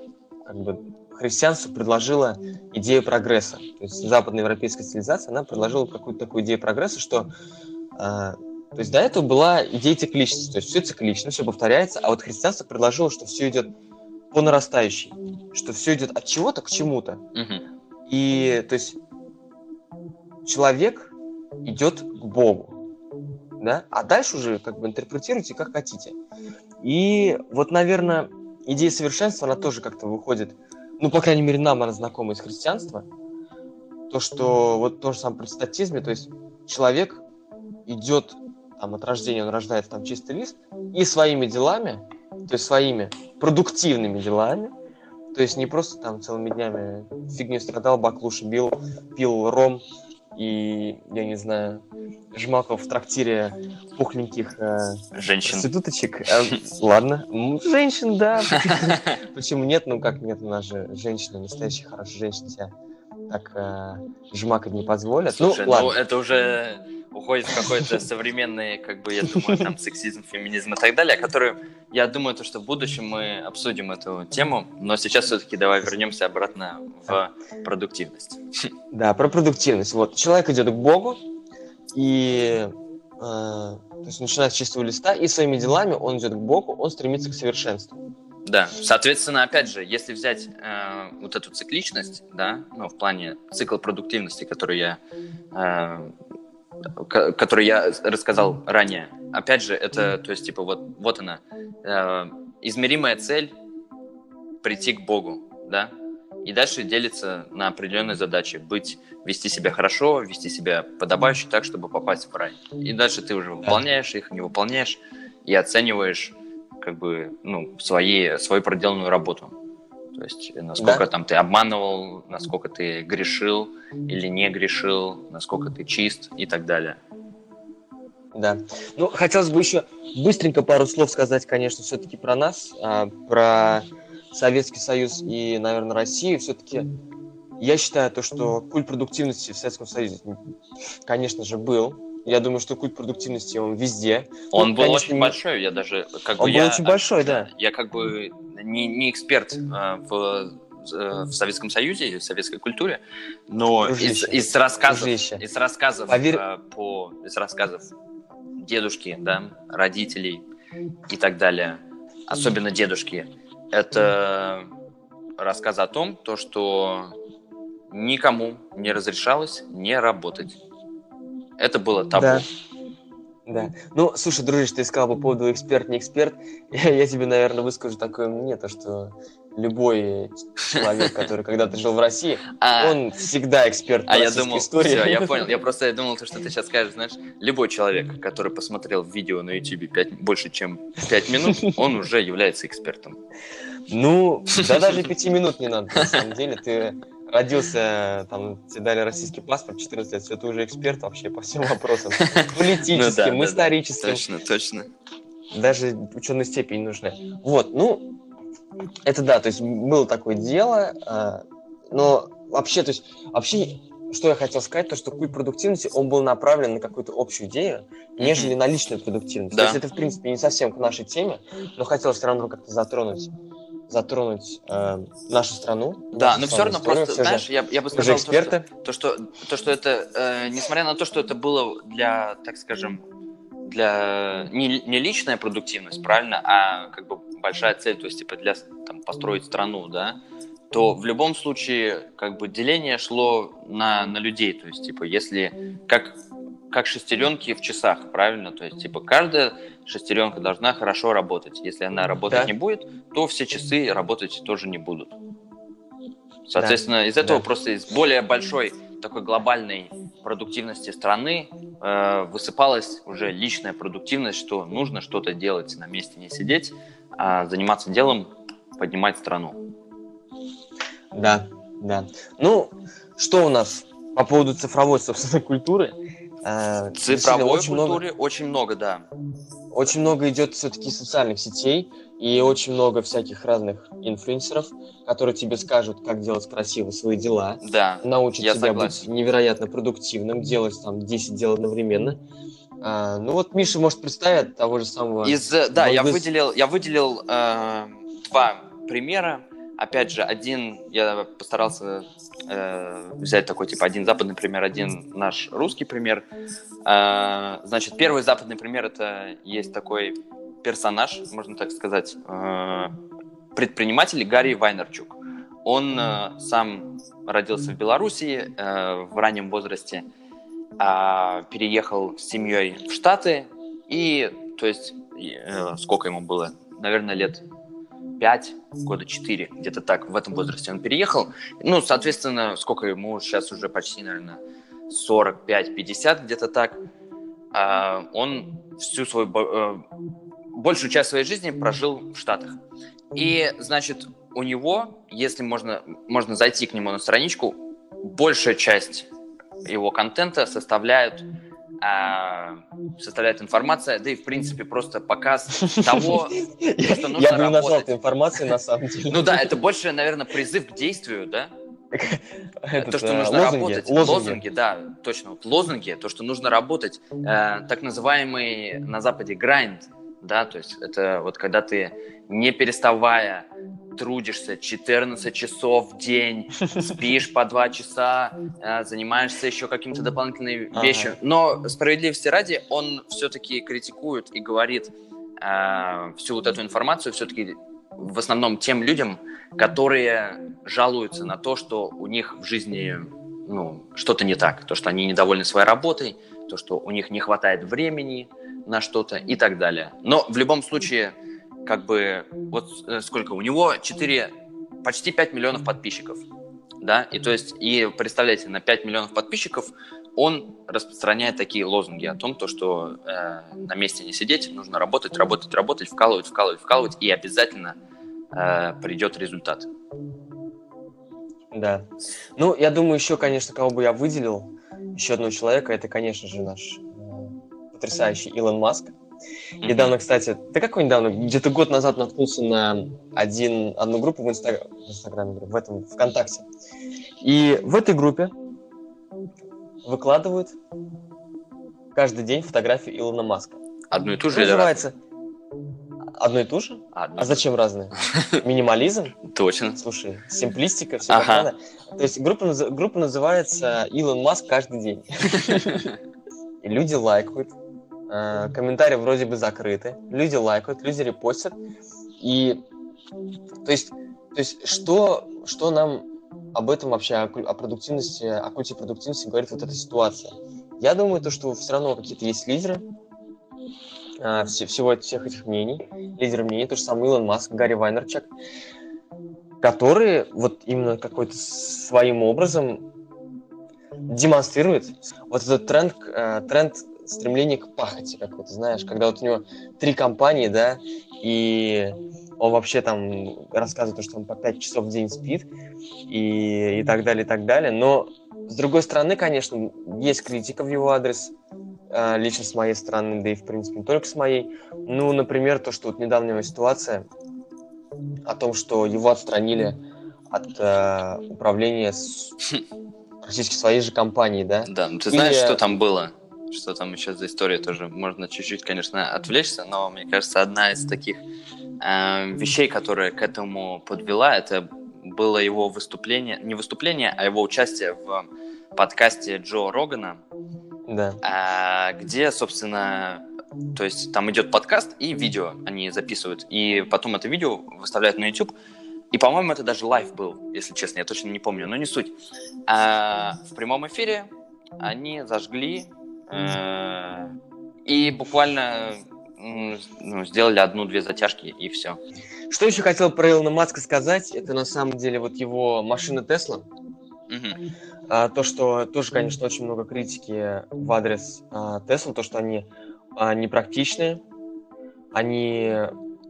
как бы, христианство предложило идею прогресса. То есть западноевропейская цивилизация, она предложила какую-то такую идею прогресса, что... а, то есть до этого была идея цикличности, то есть все циклично, все повторяется, а вот христианство предложило, что все идет по нарастающей, что все идет от чего-то к чему-то. Мгм. И, то есть, человек идет к Богу, да, а дальше уже как бы интерпретируйте как хотите. И вот, наверное, идея совершенства, она тоже как-то выходит, ну, по крайней мере, нам она знакома из христианства, то, что вот в том же самом протестантизме, то есть человек идет там от рождения, он рождается там чистый лист, и своими делами, то есть своими продуктивными делами, то есть не просто там целыми днями фигню страдал, баклуши бил, пил ром и, я не знаю, жмаков в трактире пухленьких э, Женщин. проституточек. Э, ладно, женщин, да. (laughs) Почему нет? Ну как нет, у нас же женщина, настоящая хорошая женщина себя так э, жмакать не позволят. Слушай, ну, ну, ладно. это уже уходит в какой-то современный, как бы, я думаю, там, сексизм, феминизм и так далее, который, я думаю, то, что в будущем мы обсудим эту тему, но сейчас все-таки давай вернемся обратно в продуктивность. Да, про продуктивность. Вот, человек идет к Богу, и э, то есть начинает с чистого листа, и своими делами он идет к Богу, он стремится к совершенству. Да, соответственно, опять же, если взять э, вот эту цикличность, да, ну, в плане цикла продуктивности, который я, э, который я рассказал ранее, опять же, это, то есть, типа, вот, вот она, э, измеримая цель прийти к Богу, да, и дальше делится на определенные задачи. Быть, вести себя хорошо, вести себя подобающе так, чтобы попасть в рай. И дальше ты уже выполняешь их, не выполняешь, и оцениваешь как бы, ну, свои, свою проделанную работу. То есть, э, насколько Да. там ты обманывал, насколько ты грешил или не грешил, насколько ты чист и так далее. Да. Ну, хотелось бы еще быстренько пару слов сказать, конечно, все-таки про нас, а, про Советский Союз и, наверное, Россию. Все-таки я считаю то, что культ продуктивности в Советском Союзе, конечно же, был. Я думаю, что культ продуктивности он везде. Он Ну, был конечно, очень не- большой, я даже как бы Он был я, очень большой, да. я как бы не, не эксперт э, в, э, в Советском Союзе или в советской культуре, но из, Дружище, из рассказов, дружище. из рассказов Поверь- э, по из рассказов дедушки, да, родителей и так далее, особенно дедушки, это рассказ о том, то, что никому не разрешалось не работать. Это было табу. Да. Да. Ну, слушай, дружище, ты сказал по поводу эксперт, не эксперт. (laughs) Я, я тебе, наверное, выскажу такое мнение, то, что любой человек, который когда-то жил в России, (laughs) А, он всегда эксперт по А я думал, истории. все, я (laughs) понял. Я просто я думал, то, что ты сейчас скажешь, знаешь, любой человек, который посмотрел видео на YouTube пять- больше, чем 5 минут, он уже является экспертом. Ну, да даже пяти минут не надо, на самом деле. Ты родился, там, тебе дали российский паспорт, 14 лет, все, ты уже эксперт вообще по всем вопросам. (laughs) Политическим, Ну да, да. историческим. Точно, точно. даже ученой степени нужны. Вот, ну, это да, то есть было такое дело, а, но вообще, то есть, вообще, что я хотел сказать, то, что культ продуктивности, он был направлен на какую-то общую идею, нежели на личную продуктивность. Да. То есть это, в принципе, не совсем к нашей теме, но хотел все равно как-то затронуть затронуть э, нашу страну. Да, нашу но все равно просто, Всё же- знаешь, я, я бы же сказал, то, что, то, что, то, что это, э, несмотря на то, что это было для, так скажем, для не, не личная продуктивность, правильно, а как бы большая цель, то есть типа для там, построить страну, да, то в любом случае как бы деление шло на, на людей, то есть типа если как как шестеренки в часах, правильно? То есть, типа, каждая шестеренка должна хорошо работать. Если она работать Да. не будет, то все часы работать тоже не будут. Соответственно, из этого Да. просто из более большой такой глобальной продуктивности страны э, высыпалась уже личная продуктивность, что нужно что-то делать, на месте не сидеть, а заниматься делом, поднимать страну. Да, да. Ну, что у нас по поводу цифровой, собственно, культуры? Э, Цифровой очень много- культуре очень много, да. очень много идет все-таки социальных сетей и очень много всяких разных инфлюенсеров, которые тебе скажут, как делать красиво свои дела, Да, научат Я тебя согласен. быть невероятно продуктивным, делать там 10 дел одновременно. А, ну вот Миша может представить того же самого. Из, э, да, я Вы- выделил, я выделил э, два примера. Опять же, один я постарался э, взять такой типа один западный пример, один наш русский пример. Э, значит, первый западный пример это есть такой персонаж, можно так сказать, э, предприниматель Гарри Вайнерчук. Он э, сам родился в Белоруссии э, в раннем возрасте, а, переехал с семьей в Штаты и, то есть, э, сколько ему было? Наверное, лет 5, года 4, где-то так, в этом возрасте он переехал. Ну, соответственно, сколько ему сейчас уже почти, наверное, 45-50, где-то так. А, он всю свою, э, большую часть своей жизни прожил в Штатах. И, значит, у него, если можно, можно зайти к нему на страничку, большая часть его контента составляют составляет информация, да и в принципе просто показ (laughs) того, что нужно Я бы не назвал это информацией на самом деле. Ну да, это больше, наверное, призыв к действию, да? то, что э, нужно работать. Лозунги, да, точно. Вот лозунги, то, что нужно работать. Э, так называемый на Западе грайнд, да, то есть это вот когда ты не переставая трудишься 14 часов в день, спишь по 2 часа, э, занимаешься еще каким-то дополнительной вещью. Но справедливости ради, он все-таки критикует и говорит э, всю вот эту информацию все-таки в основном тем людям, которые жалуются на то, что у них в жизни ну, что-то не так, то, что они недовольны своей работой, то, что у них не хватает времени на что-то и так далее. Но в любом случае, как бы, вот э, сколько, у него 4, почти 5 миллионов подписчиков, да, и то есть, и представляете, на 5 миллионов подписчиков он распространяет такие лозунги о том, то, что э, на месте не сидеть, нужно работать, работать, работать, вкалывать, вкалывать, вкалывать, и обязательно э, придет результат. Да. Ну, я думаю, еще, конечно, кого бы я выделил, еще одного человека, это, конечно же, наш э, потрясающий Илон Маск. Недавно, кстати, да какой недавно, где-то год назад наткнулся на один, одну группу в, Инстаграм, в Инстаграме, в этом, ВКонтакте. И в этой группе выкладывают каждый день фотографию Илона Маска. Одну и ту же Называется... Одно и ту же? Одно а зачем разные? (laughs) Минимализм? Точно. Слушай, симплистика, все ага. как надо. То есть группа, группа называется Илон Маск каждый день. (laughs) И люди лайкают. Э, комментарии вроде бы закрыты. Люди лайкают, люди репостят. И то есть, то есть что, что нам об этом вообще, о, о продуктивности, о культе продуктивности говорит вот эта ситуация? Я думаю, то, что все равно какие-то есть лидеры, э, все, всего всех этих мнений, лидеры мнений, то же самое Илон Маск, Гарри Вайнерчак, которые вот именно какой-то своим образом демонстрируют вот этот тренд, э, тренд стремления к пахоте какой-то, знаешь, когда вот у него три компании, да, и он вообще там рассказывает, что он по 5 часов в день спит и, и так далее, и так далее. Но, с другой стороны, конечно, есть критика в его адрес, а, лично с моей стороны, да и, в принципе, не только с моей. Ну, например, то, что вот недавняя ситуация о том, что его отстранили от э, управления с, (laughs) практически своей же компанией, да? Да, ну ты знаешь, Или... что там было? Что там еще за история тоже? Можно чуть-чуть, конечно, отвлечься, но мне кажется, одна из таких э, вещей, которая к этому подвела, это было его выступление, не выступление, а его участие в подкасте Джо Рогана, да. а, где, собственно, то есть там идет подкаст и видео они записывают, и потом это видео выставляют на YouTube. И, по-моему, это даже live был, если честно, я точно не помню, но не суть. А, в прямом эфире они зажгли и буквально ну, сделали одну-две затяжки и все. Что еще хотел про Илона Маска сказать, это на самом деле вот его машина Тесла. Угу. А, то, что тоже, конечно, очень много критики в адрес а, Тесла, то, что они а, непрактичные, они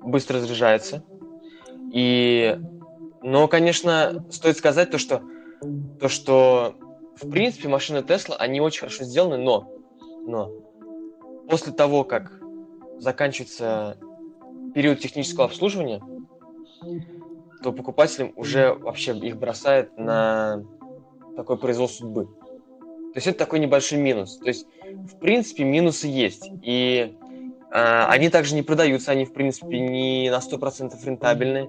быстро заряжаются. И, но, конечно, стоит сказать то, что то, что в принципе машины Тесла, они очень хорошо сделаны, но, но после того, как заканчивается период технического обслуживания, то покупателям уже вообще их бросает на такой произвол судьбы. То есть это такой небольшой минус. То есть, в принципе, минусы есть. И э, они также не продаются, они, в принципе, не на 100% рентабельны.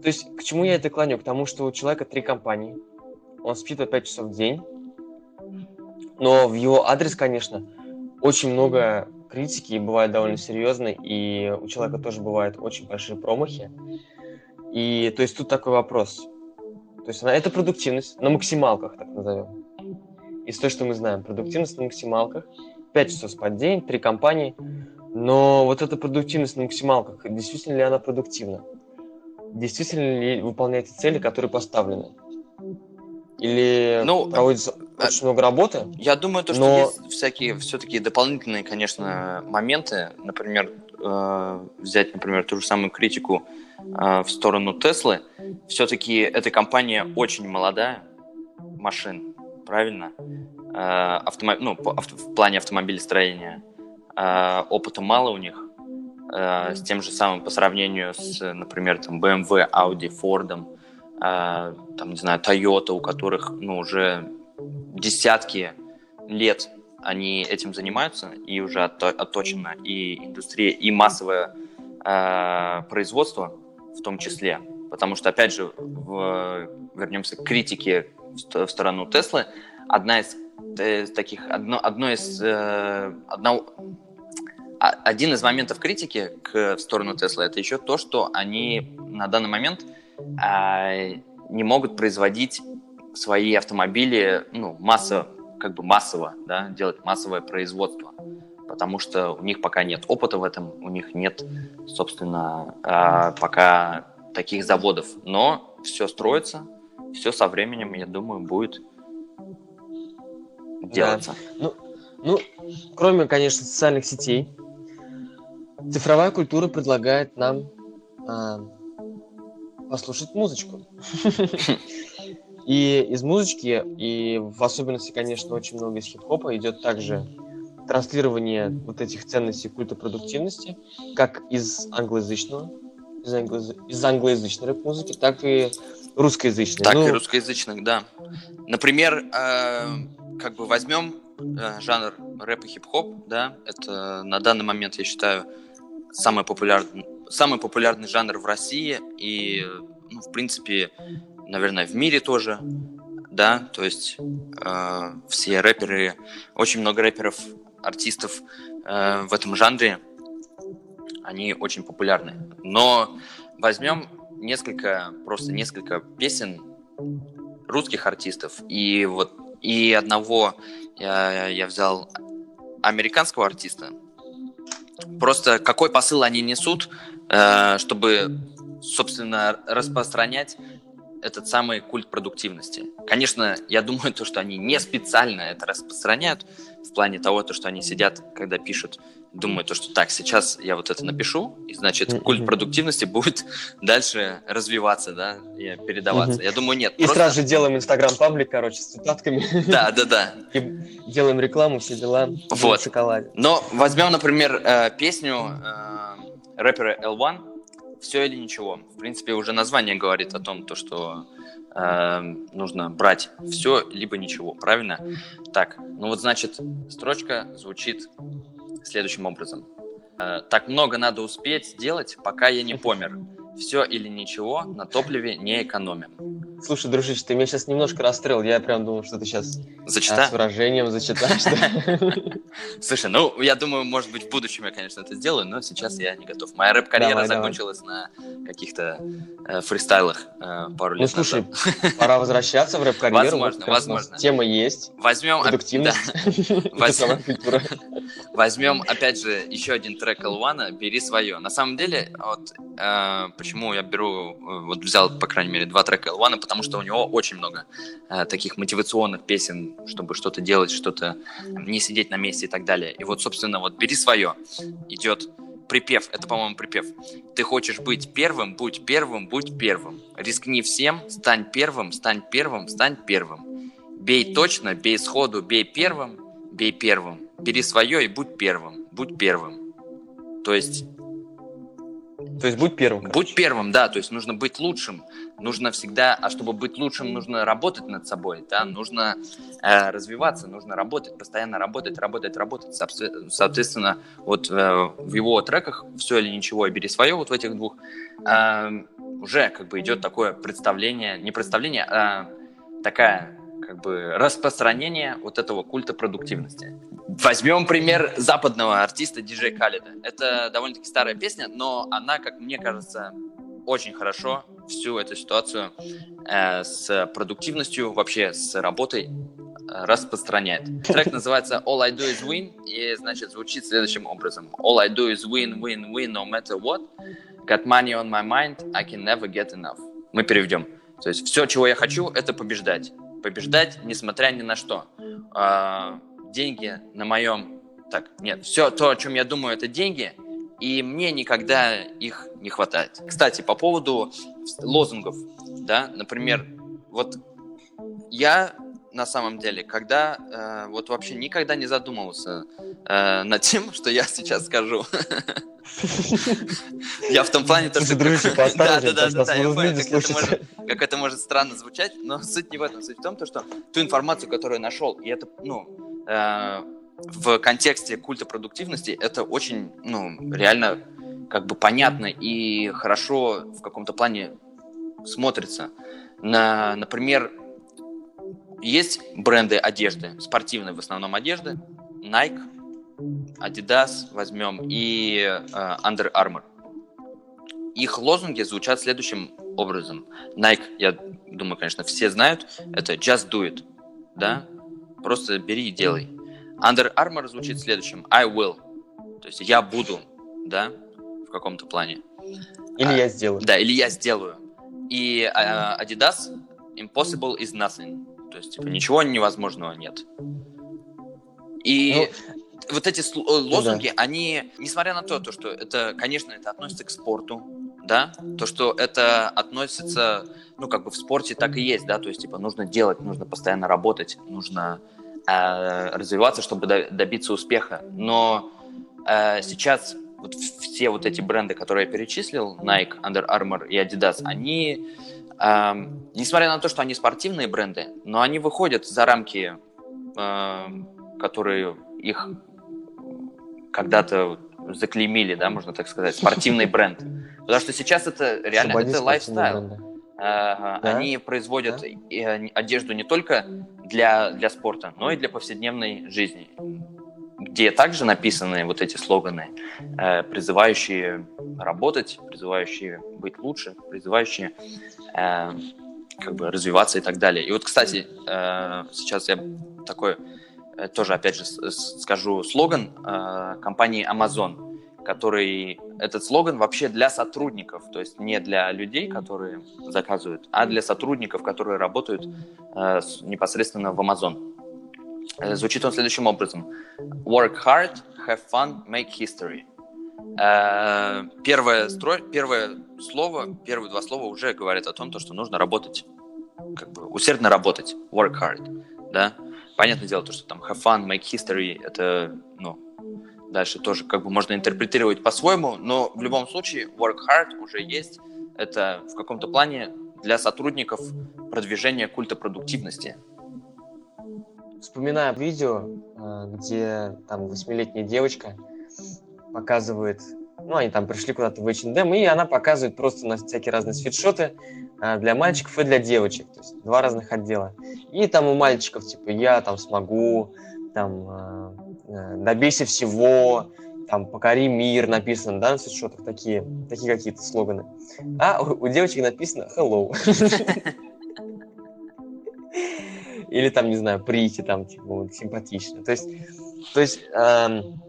То есть, к чему я это клоню? К тому, что у человека три компании. Он спит по 5 часов в день. Но в его адрес, конечно, очень много критики и бывает довольно серьезной, и у человека тоже бывают очень большие промахи. И то есть тут такой вопрос. То есть она, это продуктивность на максималках, так назовем. Из того, что мы знаем, продуктивность на максималках. 5 часов спать день, три компании. Но вот эта продуктивность на максималках, действительно ли она продуктивна? Действительно ли выполняет цели, которые поставлены? Или ну, проводится а, очень много работы? Я думаю, то, что но... есть всякие все-таки дополнительные, конечно, моменты. Например, э, взять, например, ту же самую критику э, в сторону Теслы. Все-таки эта компания очень молодая, машин, правильно? автомо... ну, по, авто... в плане автомобилестроения. Э, опыта мало у них. Э, с тем же самым по сравнению с, например, там, BMW, Audi, Ford, э, там, не знаю, Toyota, у которых ну, уже десятки лет они этим занимаются, и уже отточена и индустрия, и массовое э, производство в том числе. Потому что, опять же, в, вернемся к критике в, сторону Теслы, одна из, из таких, одно, одно из, э, одно, а, один из моментов критики к, в сторону Теслы это еще то, что они на данный момент э, не могут производить свои автомобили ну, массово, как бы массово, да, делать массовое производство, потому что у них пока нет опыта в этом, у них нет, собственно, э, пока таких заводов, но все строится, все со временем, я думаю, будет делаться. Да. Ну, ну, кроме, конечно, социальных сетей, цифровая культура предлагает нам а, послушать музычку. И из музычки, и в особенности, конечно, очень много из хип-хопа идет также транслирование вот этих ценностей культа продуктивности, как из англоязычного, из, англо... из англоязычной рэп-музыки, так и русскоязычной. Так ну... и русскоязычных, да. Например, э, как бы возьмем э, жанр рэп и хип-хоп, да, это на данный момент, я считаю, самый популярный, самый популярный жанр в России и, ну, в принципе, наверное, в мире тоже, да, то есть э, все рэперы, очень много рэперов, артистов э, в этом жанре, они очень популярны. Но возьмем несколько, просто несколько песен русских артистов, и вот и одного я, я взял американского артиста. Просто какой посыл они несут, э, чтобы, собственно, распространять этот самый культ продуктивности. Конечно, я думаю, то, что они не специально это распространяют, в плане того, то, что они сидят, когда пишут, думают, то, что так, сейчас я вот это напишу, и значит, культ продуктивности будет (laughs) дальше развиваться, да, и передаваться. Я думаю, нет. И просто... сразу же делаем инстаграм-паблик, короче, с цитатками. Да, да, да. (laughs) И делаем рекламу, все дела. Вот. В шоколаде. Но возьмем, например, э, песню рэпера L1, все или ничего. В принципе, уже название говорит о том, то, что э, нужно брать все либо ничего, правильно? Так, ну вот значит, строчка звучит следующим образом. Э, так много надо успеть сделать, пока я не помер. Все или ничего, на топливе не экономим. Слушай, дружище, ты меня сейчас немножко расстроил. Я прям думал, что ты сейчас Зачита? А, с выражением зачитаешь. (laughs) Слушай, ну, я думаю, может быть, в будущем я, конечно, это сделаю, но сейчас я не готов. Моя рэп-карьера закончилась на каких-то э, фристайлах э, пару ну, лет Ну, слушай, (laughs) пора возвращаться в рэп-карьеру. Возможно, возможно. Тема есть. Возьмем... Продуктивность. (laughs) Возьмем, опять же, еще один трек Элвана «Бери свое». На самом деле, вот э, почему я беру, вот взял, по крайней мере, два трека Элвана, потому что у него очень много э, таких мотивационных песен, чтобы что-то делать, что-то не сидеть на месте и так далее. И вот, собственно, вот «Бери свое» идет припев, это, по-моему, припев. Ты хочешь быть первым, будь первым, будь первым. Рискни всем, стань первым, стань первым, стань первым. Бей точно, бей сходу, бей первым, бей первым. Бери свое и будь первым, будь первым. То есть то есть будь первым. Короче. Будь первым, да. То есть нужно быть лучшим. Нужно всегда, а чтобы быть лучшим, нужно работать над собой, да, нужно э, развиваться, нужно работать, постоянно работать, работать, работать. Соответственно, вот э, в его треках «Все или ничего» и «Бери свое» вот в этих двух э, уже как бы идет такое представление, не представление, а такая как бы распространение вот этого культа продуктивности. Возьмем пример западного артиста диджей Калида. Это довольно-таки старая песня, но она, как мне кажется, очень хорошо всю эту ситуацию э, с продуктивностью, вообще с работой э, распространяет. Трек называется All I Do Is Win и, значит, звучит следующим образом. All I do is win, win, win, no matter what. Got money on my mind, I can never get enough. Мы переведем. То есть все, чего я хочу, это побеждать. Побеждать, несмотря ни на что. Э, деньги на моем... Так, нет, все то, о чем я думаю, это деньги, и мне никогда их не хватает. Кстати, по поводу лозунгов, да, например, вот я на самом деле, когда э, вот вообще никогда не задумывался э, над тем, (laughs) что я сейчас скажу. (laughs) Я в том плане то, что... (laughs) Да, да, да, да, я понял, как это может странно звучать, но суть не в этом. Суть в том, что ту информацию, которую я нашел, и это, ну, э, в контексте культа продуктивности, это очень, ну, реально как бы понятно и хорошо в каком-то плане смотрится. На, например, есть бренды одежды, спортивной в основном одежды, Nike, Adidas возьмем и э, Under Armour. Их лозунги звучат следующим образом. Nike, я думаю, конечно, все знают, это just do it, да? Просто бери и делай. Under Armour звучит следующим. I will. То есть я буду, да, в каком-то плане. Или а, я сделаю. Да, или я сделаю. И а, Adidas impossible is nothing. То есть, типа, ничего невозможного нет. И ну, вот эти э, лозунги, да. они, несмотря на то, то, что это, конечно, это относится к спорту, да, то, что это относится, ну, как бы в спорте так и есть, да, то есть, типа, нужно делать, нужно постоянно работать, нужно развиваться, чтобы до, добиться успеха. Но э, сейчас вот все вот эти бренды, которые я перечислил, Nike, Under Armour и Adidas, они, э, несмотря на то, что они спортивные бренды, но они выходят за рамки, э, которые их когда-то заклеймили, да, можно так сказать, (laughs) спортивный бренд. Потому что сейчас это реально, это лайфстайл. Да? Они производят одежду не только для, для спорта, но и для повседневной жизни, где также написаны вот эти слоганы, э, призывающие работать, призывающие быть лучше, призывающие э, как бы развиваться и так далее. И вот, кстати, э, сейчас я такой э, тоже, опять же, скажу слоган э, компании Amazon который этот слоган вообще для сотрудников, то есть не для людей, которые заказывают, а для сотрудников, которые работают э, непосредственно в Amazon. Э, звучит он следующим образом: Work hard, have fun, make history. Э, первое, строй, первое слово, первые два слова уже говорят о том, то, что нужно работать, как бы усердно работать, work hard, да. Понятное дело, то, что там have fun, make history, это, ну, дальше тоже как бы можно интерпретировать по-своему, но в любом случае work hard уже есть. Это в каком-то плане для сотрудников продвижения культа продуктивности. Вспоминаю видео, э, где там восьмилетняя девочка показывает, ну, они там пришли куда-то в H&M, и она показывает просто на всякие разные свитшоты э, для мальчиков и для девочек, то есть два разных отдела. И там у мальчиков, типа, я там смогу, там, Э, добейся всего, там, покори мир написано, да, на свитшотах такие, такие какие-то слоганы. А у, у девочек написано hello. Или там, не знаю, прийти, там, типа, симпатично. То есть, то есть эм,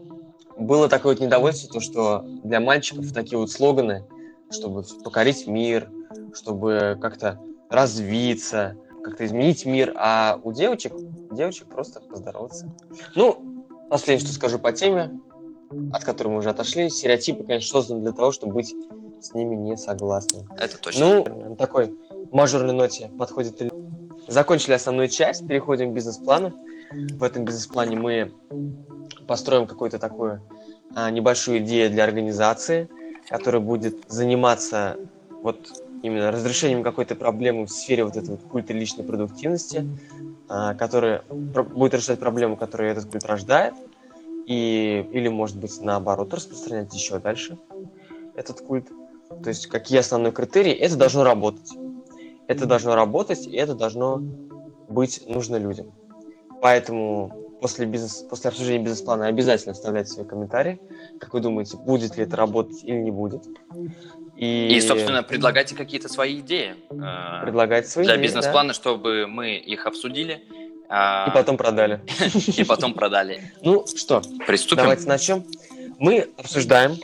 было такое вот недовольство, то, что для мальчиков такие вот слоганы, чтобы покорить мир, чтобы как-то развиться, как-то изменить мир, а у девочек, девочек просто поздороваться. Ну, Последнее, что скажу по теме, от которой мы уже отошли. Стереотипы, конечно, созданы для того, чтобы быть с ними не согласны. Это точно. Ну, на такой мажорной ноте подходит... Закончили основную часть, переходим к бизнес-плану. В этом бизнес-плане мы построим какую-то такую а, небольшую идею для организации, которая будет заниматься вот именно разрешением какой-то проблемы в сфере вот этого культа личной продуктивности, а, который будет решать проблему, которую этот культ рождает, и, или, может быть, наоборот, распространять еще дальше этот культ. То есть, какие основные критерии, это должно работать. Это должно работать, и это должно быть нужно людям. Поэтому после, бизнес, после обсуждения бизнес-плана обязательно оставляйте свои комментарии. Как вы думаете, будет ли это работать или не будет. И, и собственно, предлагайте какие-то свои идеи. Э, предлагайте свои для идеи, бизнес-плана, да. чтобы мы их обсудили. А, и потом продали. (laughs) И потом продали. Ну что, приступим. Давайте начнем. Мы обсуждаем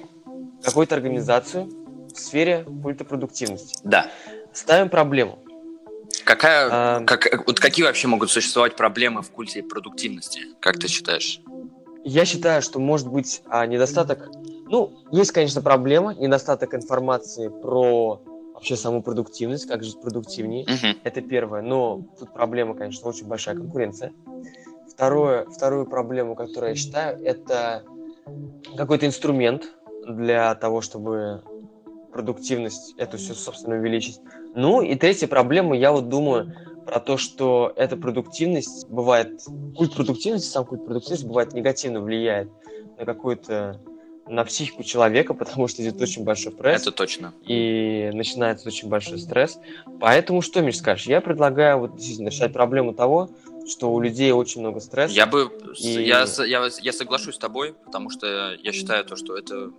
какую-то организацию в сфере культа продуктивности. Да. Ставим проблему. Какая, а, как, вот какие вообще могут существовать проблемы в культе продуктивности? Как ты считаешь? Я считаю, что может быть а, недостаток ну, есть, конечно, проблема, недостаток информации про вообще саму продуктивность, как жить продуктивнее. Мгм. Это первое. Но тут проблема, конечно, очень большая конкуренция. Второе, вторую проблему, которую я считаю, это какой-то инструмент для того, чтобы продуктивность эту все, собственно, увеличить. Ну и третья проблема, я вот думаю про то, что эта продуктивность бывает, культ продуктивности, сам культ продуктивности бывает негативно влияет на какую-то, на психику человека, потому что идет очень большой пресс Это точно. и начинается очень большой стресс. Поэтому что, Миш, скажешь? Я предлагаю вот действительно решать проблему того, что у людей очень много стресса. Я бы, И- я, я, я соглашусь с тобой, потому что я считаю то, что это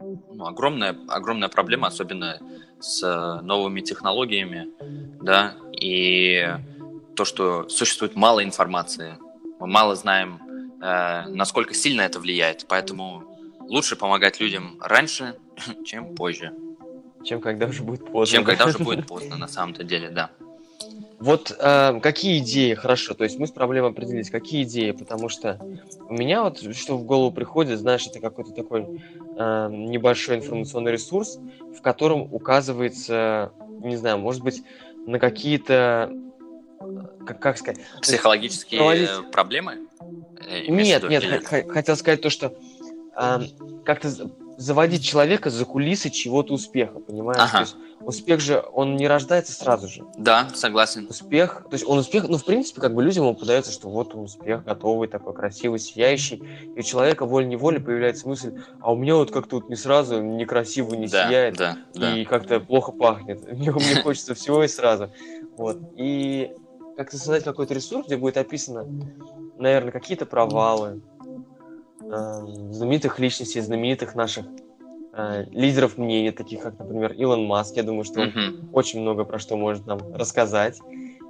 ну, огромная, огромная проблема, особенно с э, новыми технологиями, да, и то, что существует мало информации, мы мало знаем, э, насколько сильно это влияет, поэтому лучше помогать людям раньше, (laughs) чем позже, Чем когда уже будет поздно. чем да? когда уже будет (laughs) поздно, на самом-то деле, да. Вот э, какие идеи, хорошо, то есть мы с проблемой определились, какие идеи, потому что у меня вот что в голову приходит, знаешь, это какой-то такой э, небольшой информационный ресурс, в котором указывается, не знаю, может быть, на какие-то, э, как, как сказать, Психологические э, проблемы? э, Нет, нет, хотел сказать то, что а, как-то заводить человека за кулисы чего-то успеха, понимаешь? Ага. То есть успех же, он не рождается сразу же. Да, согласен. Успех, то есть он успех, ну, в принципе, как бы людям ему подается, что вот он успех, готовый, такой красивый, сияющий, и у человека волей-неволей появляется мысль, а у меня вот как-то вот не сразу, не красиво, не Да, сияет, да, да. и как-то плохо пахнет. (laughs) Мне, мне хочется всего и сразу. Вот. И как-то создать какой-то ресурс, где будет описано, наверное, какие-то провалы знаменитых личностей, знаменитых наших э, лидеров мнений, таких как, например, Илон Маск. Я думаю, что он Мгм. очень много про что может нам рассказать.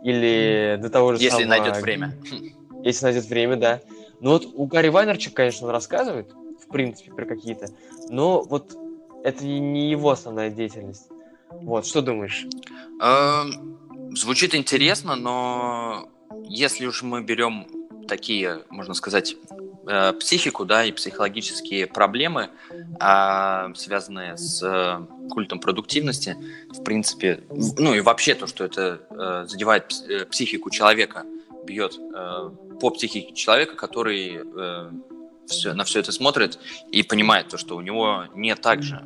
Или до того же Если самого- найдет время. (laughs) Если найдет время, да. Ну вот у Гарри Вайнерчика, конечно, он рассказывает, в принципе, про какие-то, но вот это не его основная деятельность. Вот, что думаешь? Эм, Звучит интересно, но если уж мы берем такие, можно сказать, э, психику, да, и психологические проблемы, а, связанные с э, культом продуктивности, в принципе, ну и вообще то, что это э, задевает пс- психику человека, бьет по психике человека, который всё- на все это смотрит и понимает то, что у него не так же,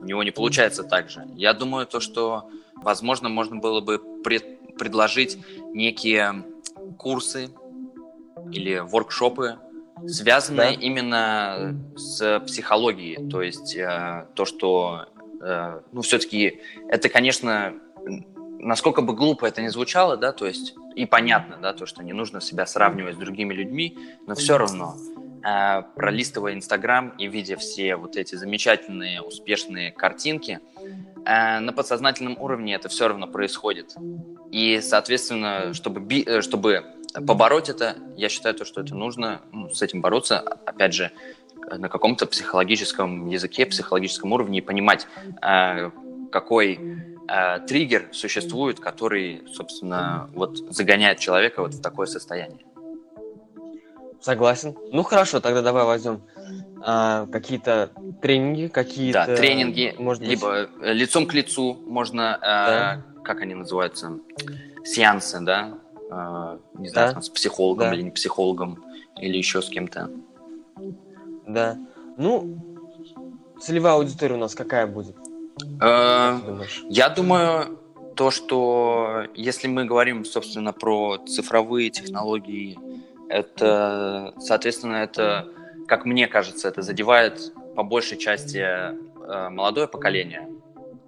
у него не получается так же. Я думаю то, что возможно можно было бы пред- предложить некие курсы или воркшопы, связанные Да. именно с психологией, то есть э, то, что, э, ну, все-таки это, конечно, насколько бы глупо это ни звучало, да, то есть и понятно, да, то, что не нужно себя сравнивать с другими людьми, но все равно, э, пролистывая Инстаграм и видя все вот эти замечательные, успешные картинки, э, на подсознательном уровне это все равно происходит. И, соответственно, чтобы, би- э, чтобы побороть это, я считаю, то, что это нужно ну, с этим бороться, опять же, э, на каком-то психологическом языке, психологическом уровне и понимать, э, какой э, триггер существует, который, собственно, вот загоняет человека вот в такое состояние. Согласен. Ну хорошо, тогда давай возьмем а, какие-то тренинги, какие-то... Да, тренинги, может быть, либо лицом к лицу можно, э, как они называются, сеансы, да, не знаю, Да. там, с психологом Да. или не психологом, или еще с кем-то. Да. Ну, целевая аудитория у нас какая будет? Э? Я думаю, то, что если мы говорим, собственно, про цифровые технологии, это, соответственно, это, как мне кажется, это задевает по большей части э, молодое поколение,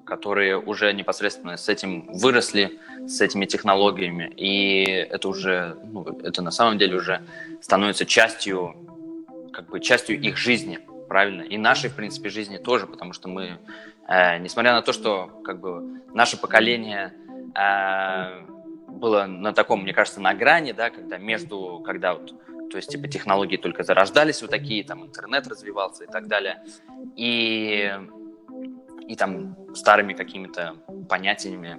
которые уже непосредственно с этим выросли, с этими технологиями, и это уже, ну, это на самом деле уже становится частью, как бы частью их жизни, правильно? И нашей, в принципе, жизни тоже, потому что мы Э, несмотря на то, что как бы наше поколение э, было на таком, мне кажется, на грани, да, когда между, когда вот, то есть типа технологии только зарождались вот такие, там интернет развивался и так далее, и и там старыми какими-то понятиями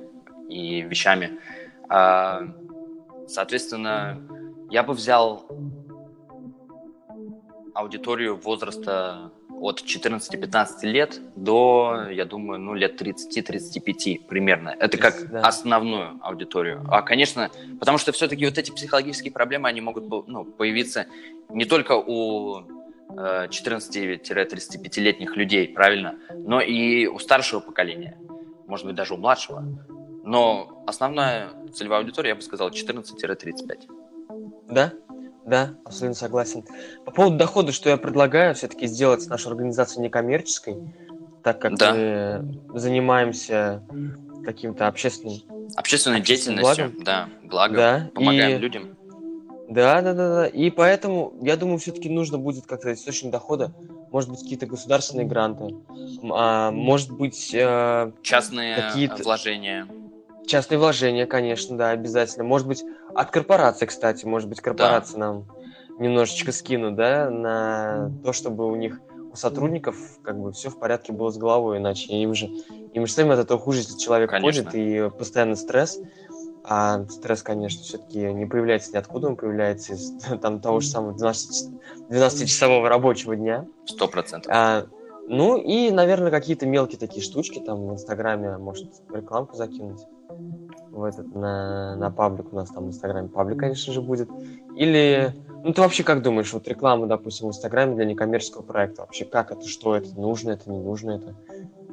и вещами. А, Соответственно, я бы взял аудиторию возраста от 14-15 лет до, я думаю, ну, лет 30-35 примерно. Это как Да. основную аудиторию. А, конечно, потому что все-таки вот эти психологические проблемы, они могут ну, появиться не только у 14-35-летних людей, правильно, но и у старшего поколения, может быть, даже у младшего. Но основная целевая аудитория, я бы сказал, 14-35. Да, да, абсолютно согласен. По поводу дохода, что я предлагаю, все-таки сделать нашу организацию некоммерческой, так как Да. мы занимаемся каким-то общественным... Общественной Общественным деятельностью, благом? да, благо, Да, помогаем и- людям. Да, да, да, да. И поэтому, я думаю, все-таки нужно будет как-то источник дохода, может быть, какие-то государственные гранты, а, может быть, э, Частные какие-то- вложения. частные вложения, конечно, да, обязательно. Может быть, от корпорации, кстати, может быть, корпорации нам немножечко скинут, да, на то, чтобы у них у сотрудников как бы все в порядке было с головой, иначе им же им же самим от этого хуже, если человек Конечно. ходит и постоянно стресс. А стресс, конечно, все-таки не появляется ниоткуда, он появляется из (laughs) там, того же самого 12 12-часового рабочего дня. Сто процентов. А, ну и, наверное, какие-то мелкие такие штучки там в Инстаграме, может, рекламку закинуть в этот, на, на паблик. У нас там в Инстаграме паблик, конечно же, будет. Или, ну ты вообще как думаешь, вот реклама, допустим, в Инстаграме для некоммерческого проекта, вообще как это, что это, нужно это, не нужно это?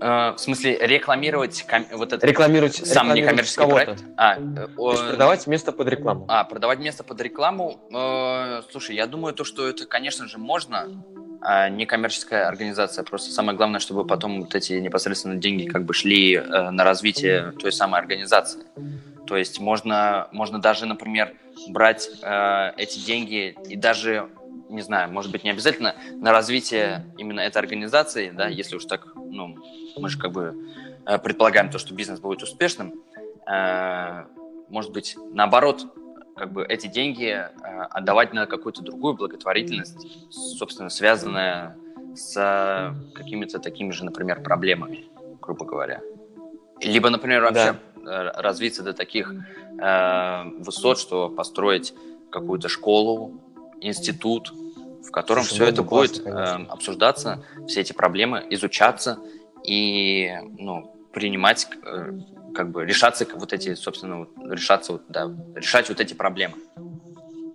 Э, в смысле, рекламировать ком- вот это Рекламировать, сам рекламировать некоммерческий проект? А, э, То есть продавать место под рекламу. А, продавать место под рекламу. Э, слушай, я думаю, то, что это, конечно же, можно. А, некоммерческая организация. Просто самое главное, чтобы потом вот эти непосредственно деньги как бы шли э, на развитие той самой организации. То есть можно, можно даже, например, брать э, эти деньги и даже, не знаю, может быть, не обязательно на развитие именно этой организации, да, если уж так, ну, мы же как бы э, предполагаем то, что бизнес будет успешным, э, может быть, наоборот, как бы эти деньги э, отдавать на какую-то другую благотворительность, собственно, связанная с какими-то такими же, например, проблемами, грубо говоря. Либо, например, вообще э, развиться до таких э, высот, что построить какую-то школу, институт, в котором Слушай, все было это классно, будет э, конечно. обсуждаться, все эти проблемы изучаться и ну, принимать, э, как бы решаться вот эти, собственно, вот, решаться, вот, да, решать вот эти проблемы.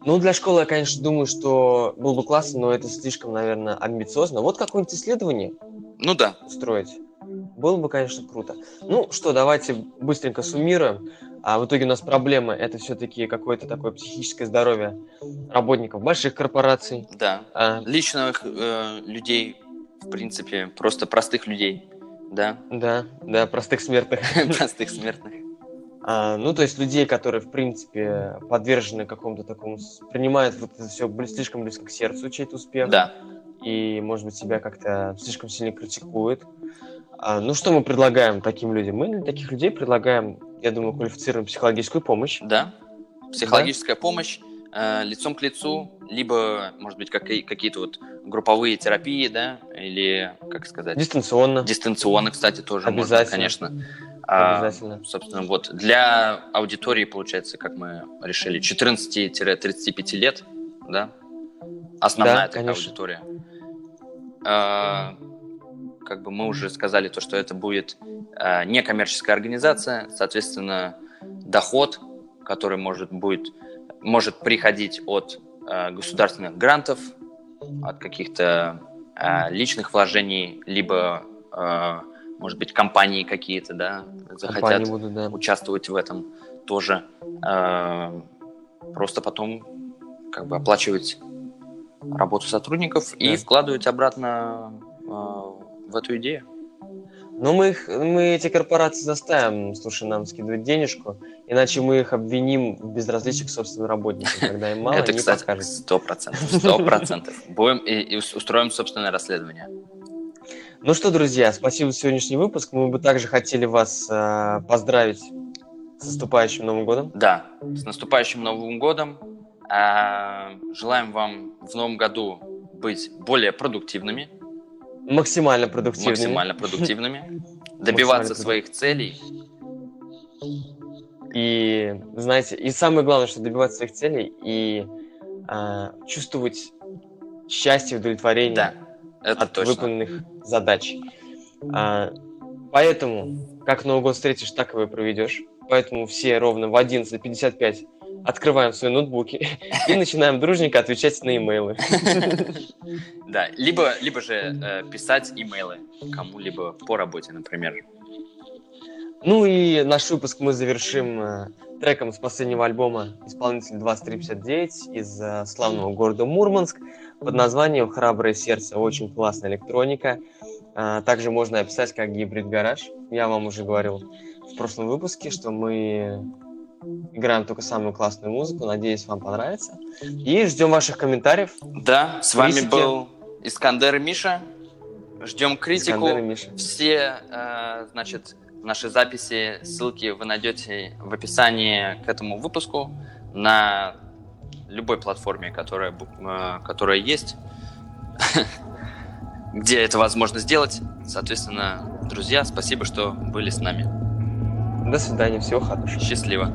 Ну, для школы я, конечно, думаю, что было бы классно, но это слишком, наверное, амбициозно. Вот какое-нибудь исследование Ну да, устроить. Было бы, конечно, круто. Ну что, давайте быстренько суммируем. А в итоге у нас проблема это все-таки какое-то такое психическое здоровье работников больших корпораций. да. А, Личных э, людей, в принципе, просто простых людей, да, да, да, простых смертных. (laughs) простых смертных. А, ну, то есть людей, которые, в принципе, подвержены какому-то такому... Принимают вот это все слишком близко к сердцу, чей-то успех. Да, И, может быть, себя как-то слишком сильно критикуют. А, ну, что мы предлагаем таким людям? Мы для таких людей предлагаем, я думаю, квалифицированную психологическую помощь. да. Психологическая помощь э, лицом к лицу, либо, может быть, какие- какие-то вот групповые терапии, да, или, как сказать, Дистанционно. дистанционно, кстати, тоже можно, Обязательно. конечно. А, Обязательно. собственно, вот для аудитории, получается, как мы решили, 14-35 лет, да, основная Да, такая конечно. аудитория. А, как бы мы уже сказали то, что это будет а, некоммерческая организация, соответственно, доход, который может будет может приходить от а, государственных грантов, от каких-то а, личных вложений, либо, а, может быть, компании какие-то, да, захотят Компании будут, да. участвовать в этом тоже. Э, Просто потом как бы оплачивать работу сотрудников и Да. вкладывать обратно э, в эту идею. Но мы, их, мы эти корпорации заставим, слушай, нам скидывать денежку, иначе мы их обвиним в безразличии к собственным работникам, когда им мало, Это, кстати, сто процентов. Сто процентов. Будем и, и ус- устроим собственное расследование. Ну что, друзья, спасибо за сегодняшний выпуск. Мы бы также хотели вас э, поздравить с наступающим Новым годом. Да, с наступающим Новым годом. Э, Желаем вам в новом году быть более продуктивными, Максимально продуктивными. максимально продуктивными, (laughs) добиваться своих целей. И, знаете, и самое главное, что добиваться своих целей и а, чувствовать счастье, удовлетворение Да, Это от точно. выполненных задач. А, поэтому, как Новый год встретишь, так его и проведешь. Поэтому все ровно в 11.55 открываем свои ноутбуки и начинаем дружненько отвечать на имейлы. (laughs) Да, либо, либо же э, писать имейлы кому-либо по работе, например. Ну и наш выпуск мы завершим э, треком с последнего альбома исполнитель 2359 из э, славного города Мурманск под названием «Храброе сердце». Очень классная электроника. Также можно описать как гибрид-гараж. Я вам уже говорил в прошлом выпуске, что мы играем только самую классную музыку. Надеюсь, вам понравится. И ждем ваших комментариев. Да, с вами Критики. был Искандер и Миша. Ждем критику. Искандер и Миша. Все, э, значит, наши записи, ссылки вы найдете в описании к этому выпуску на любой платформе, которая, э, которая есть, (laughs) где это возможно сделать. Соответственно, друзья, спасибо, что были с нами. До свидания. Всего хорошего. Счастливо.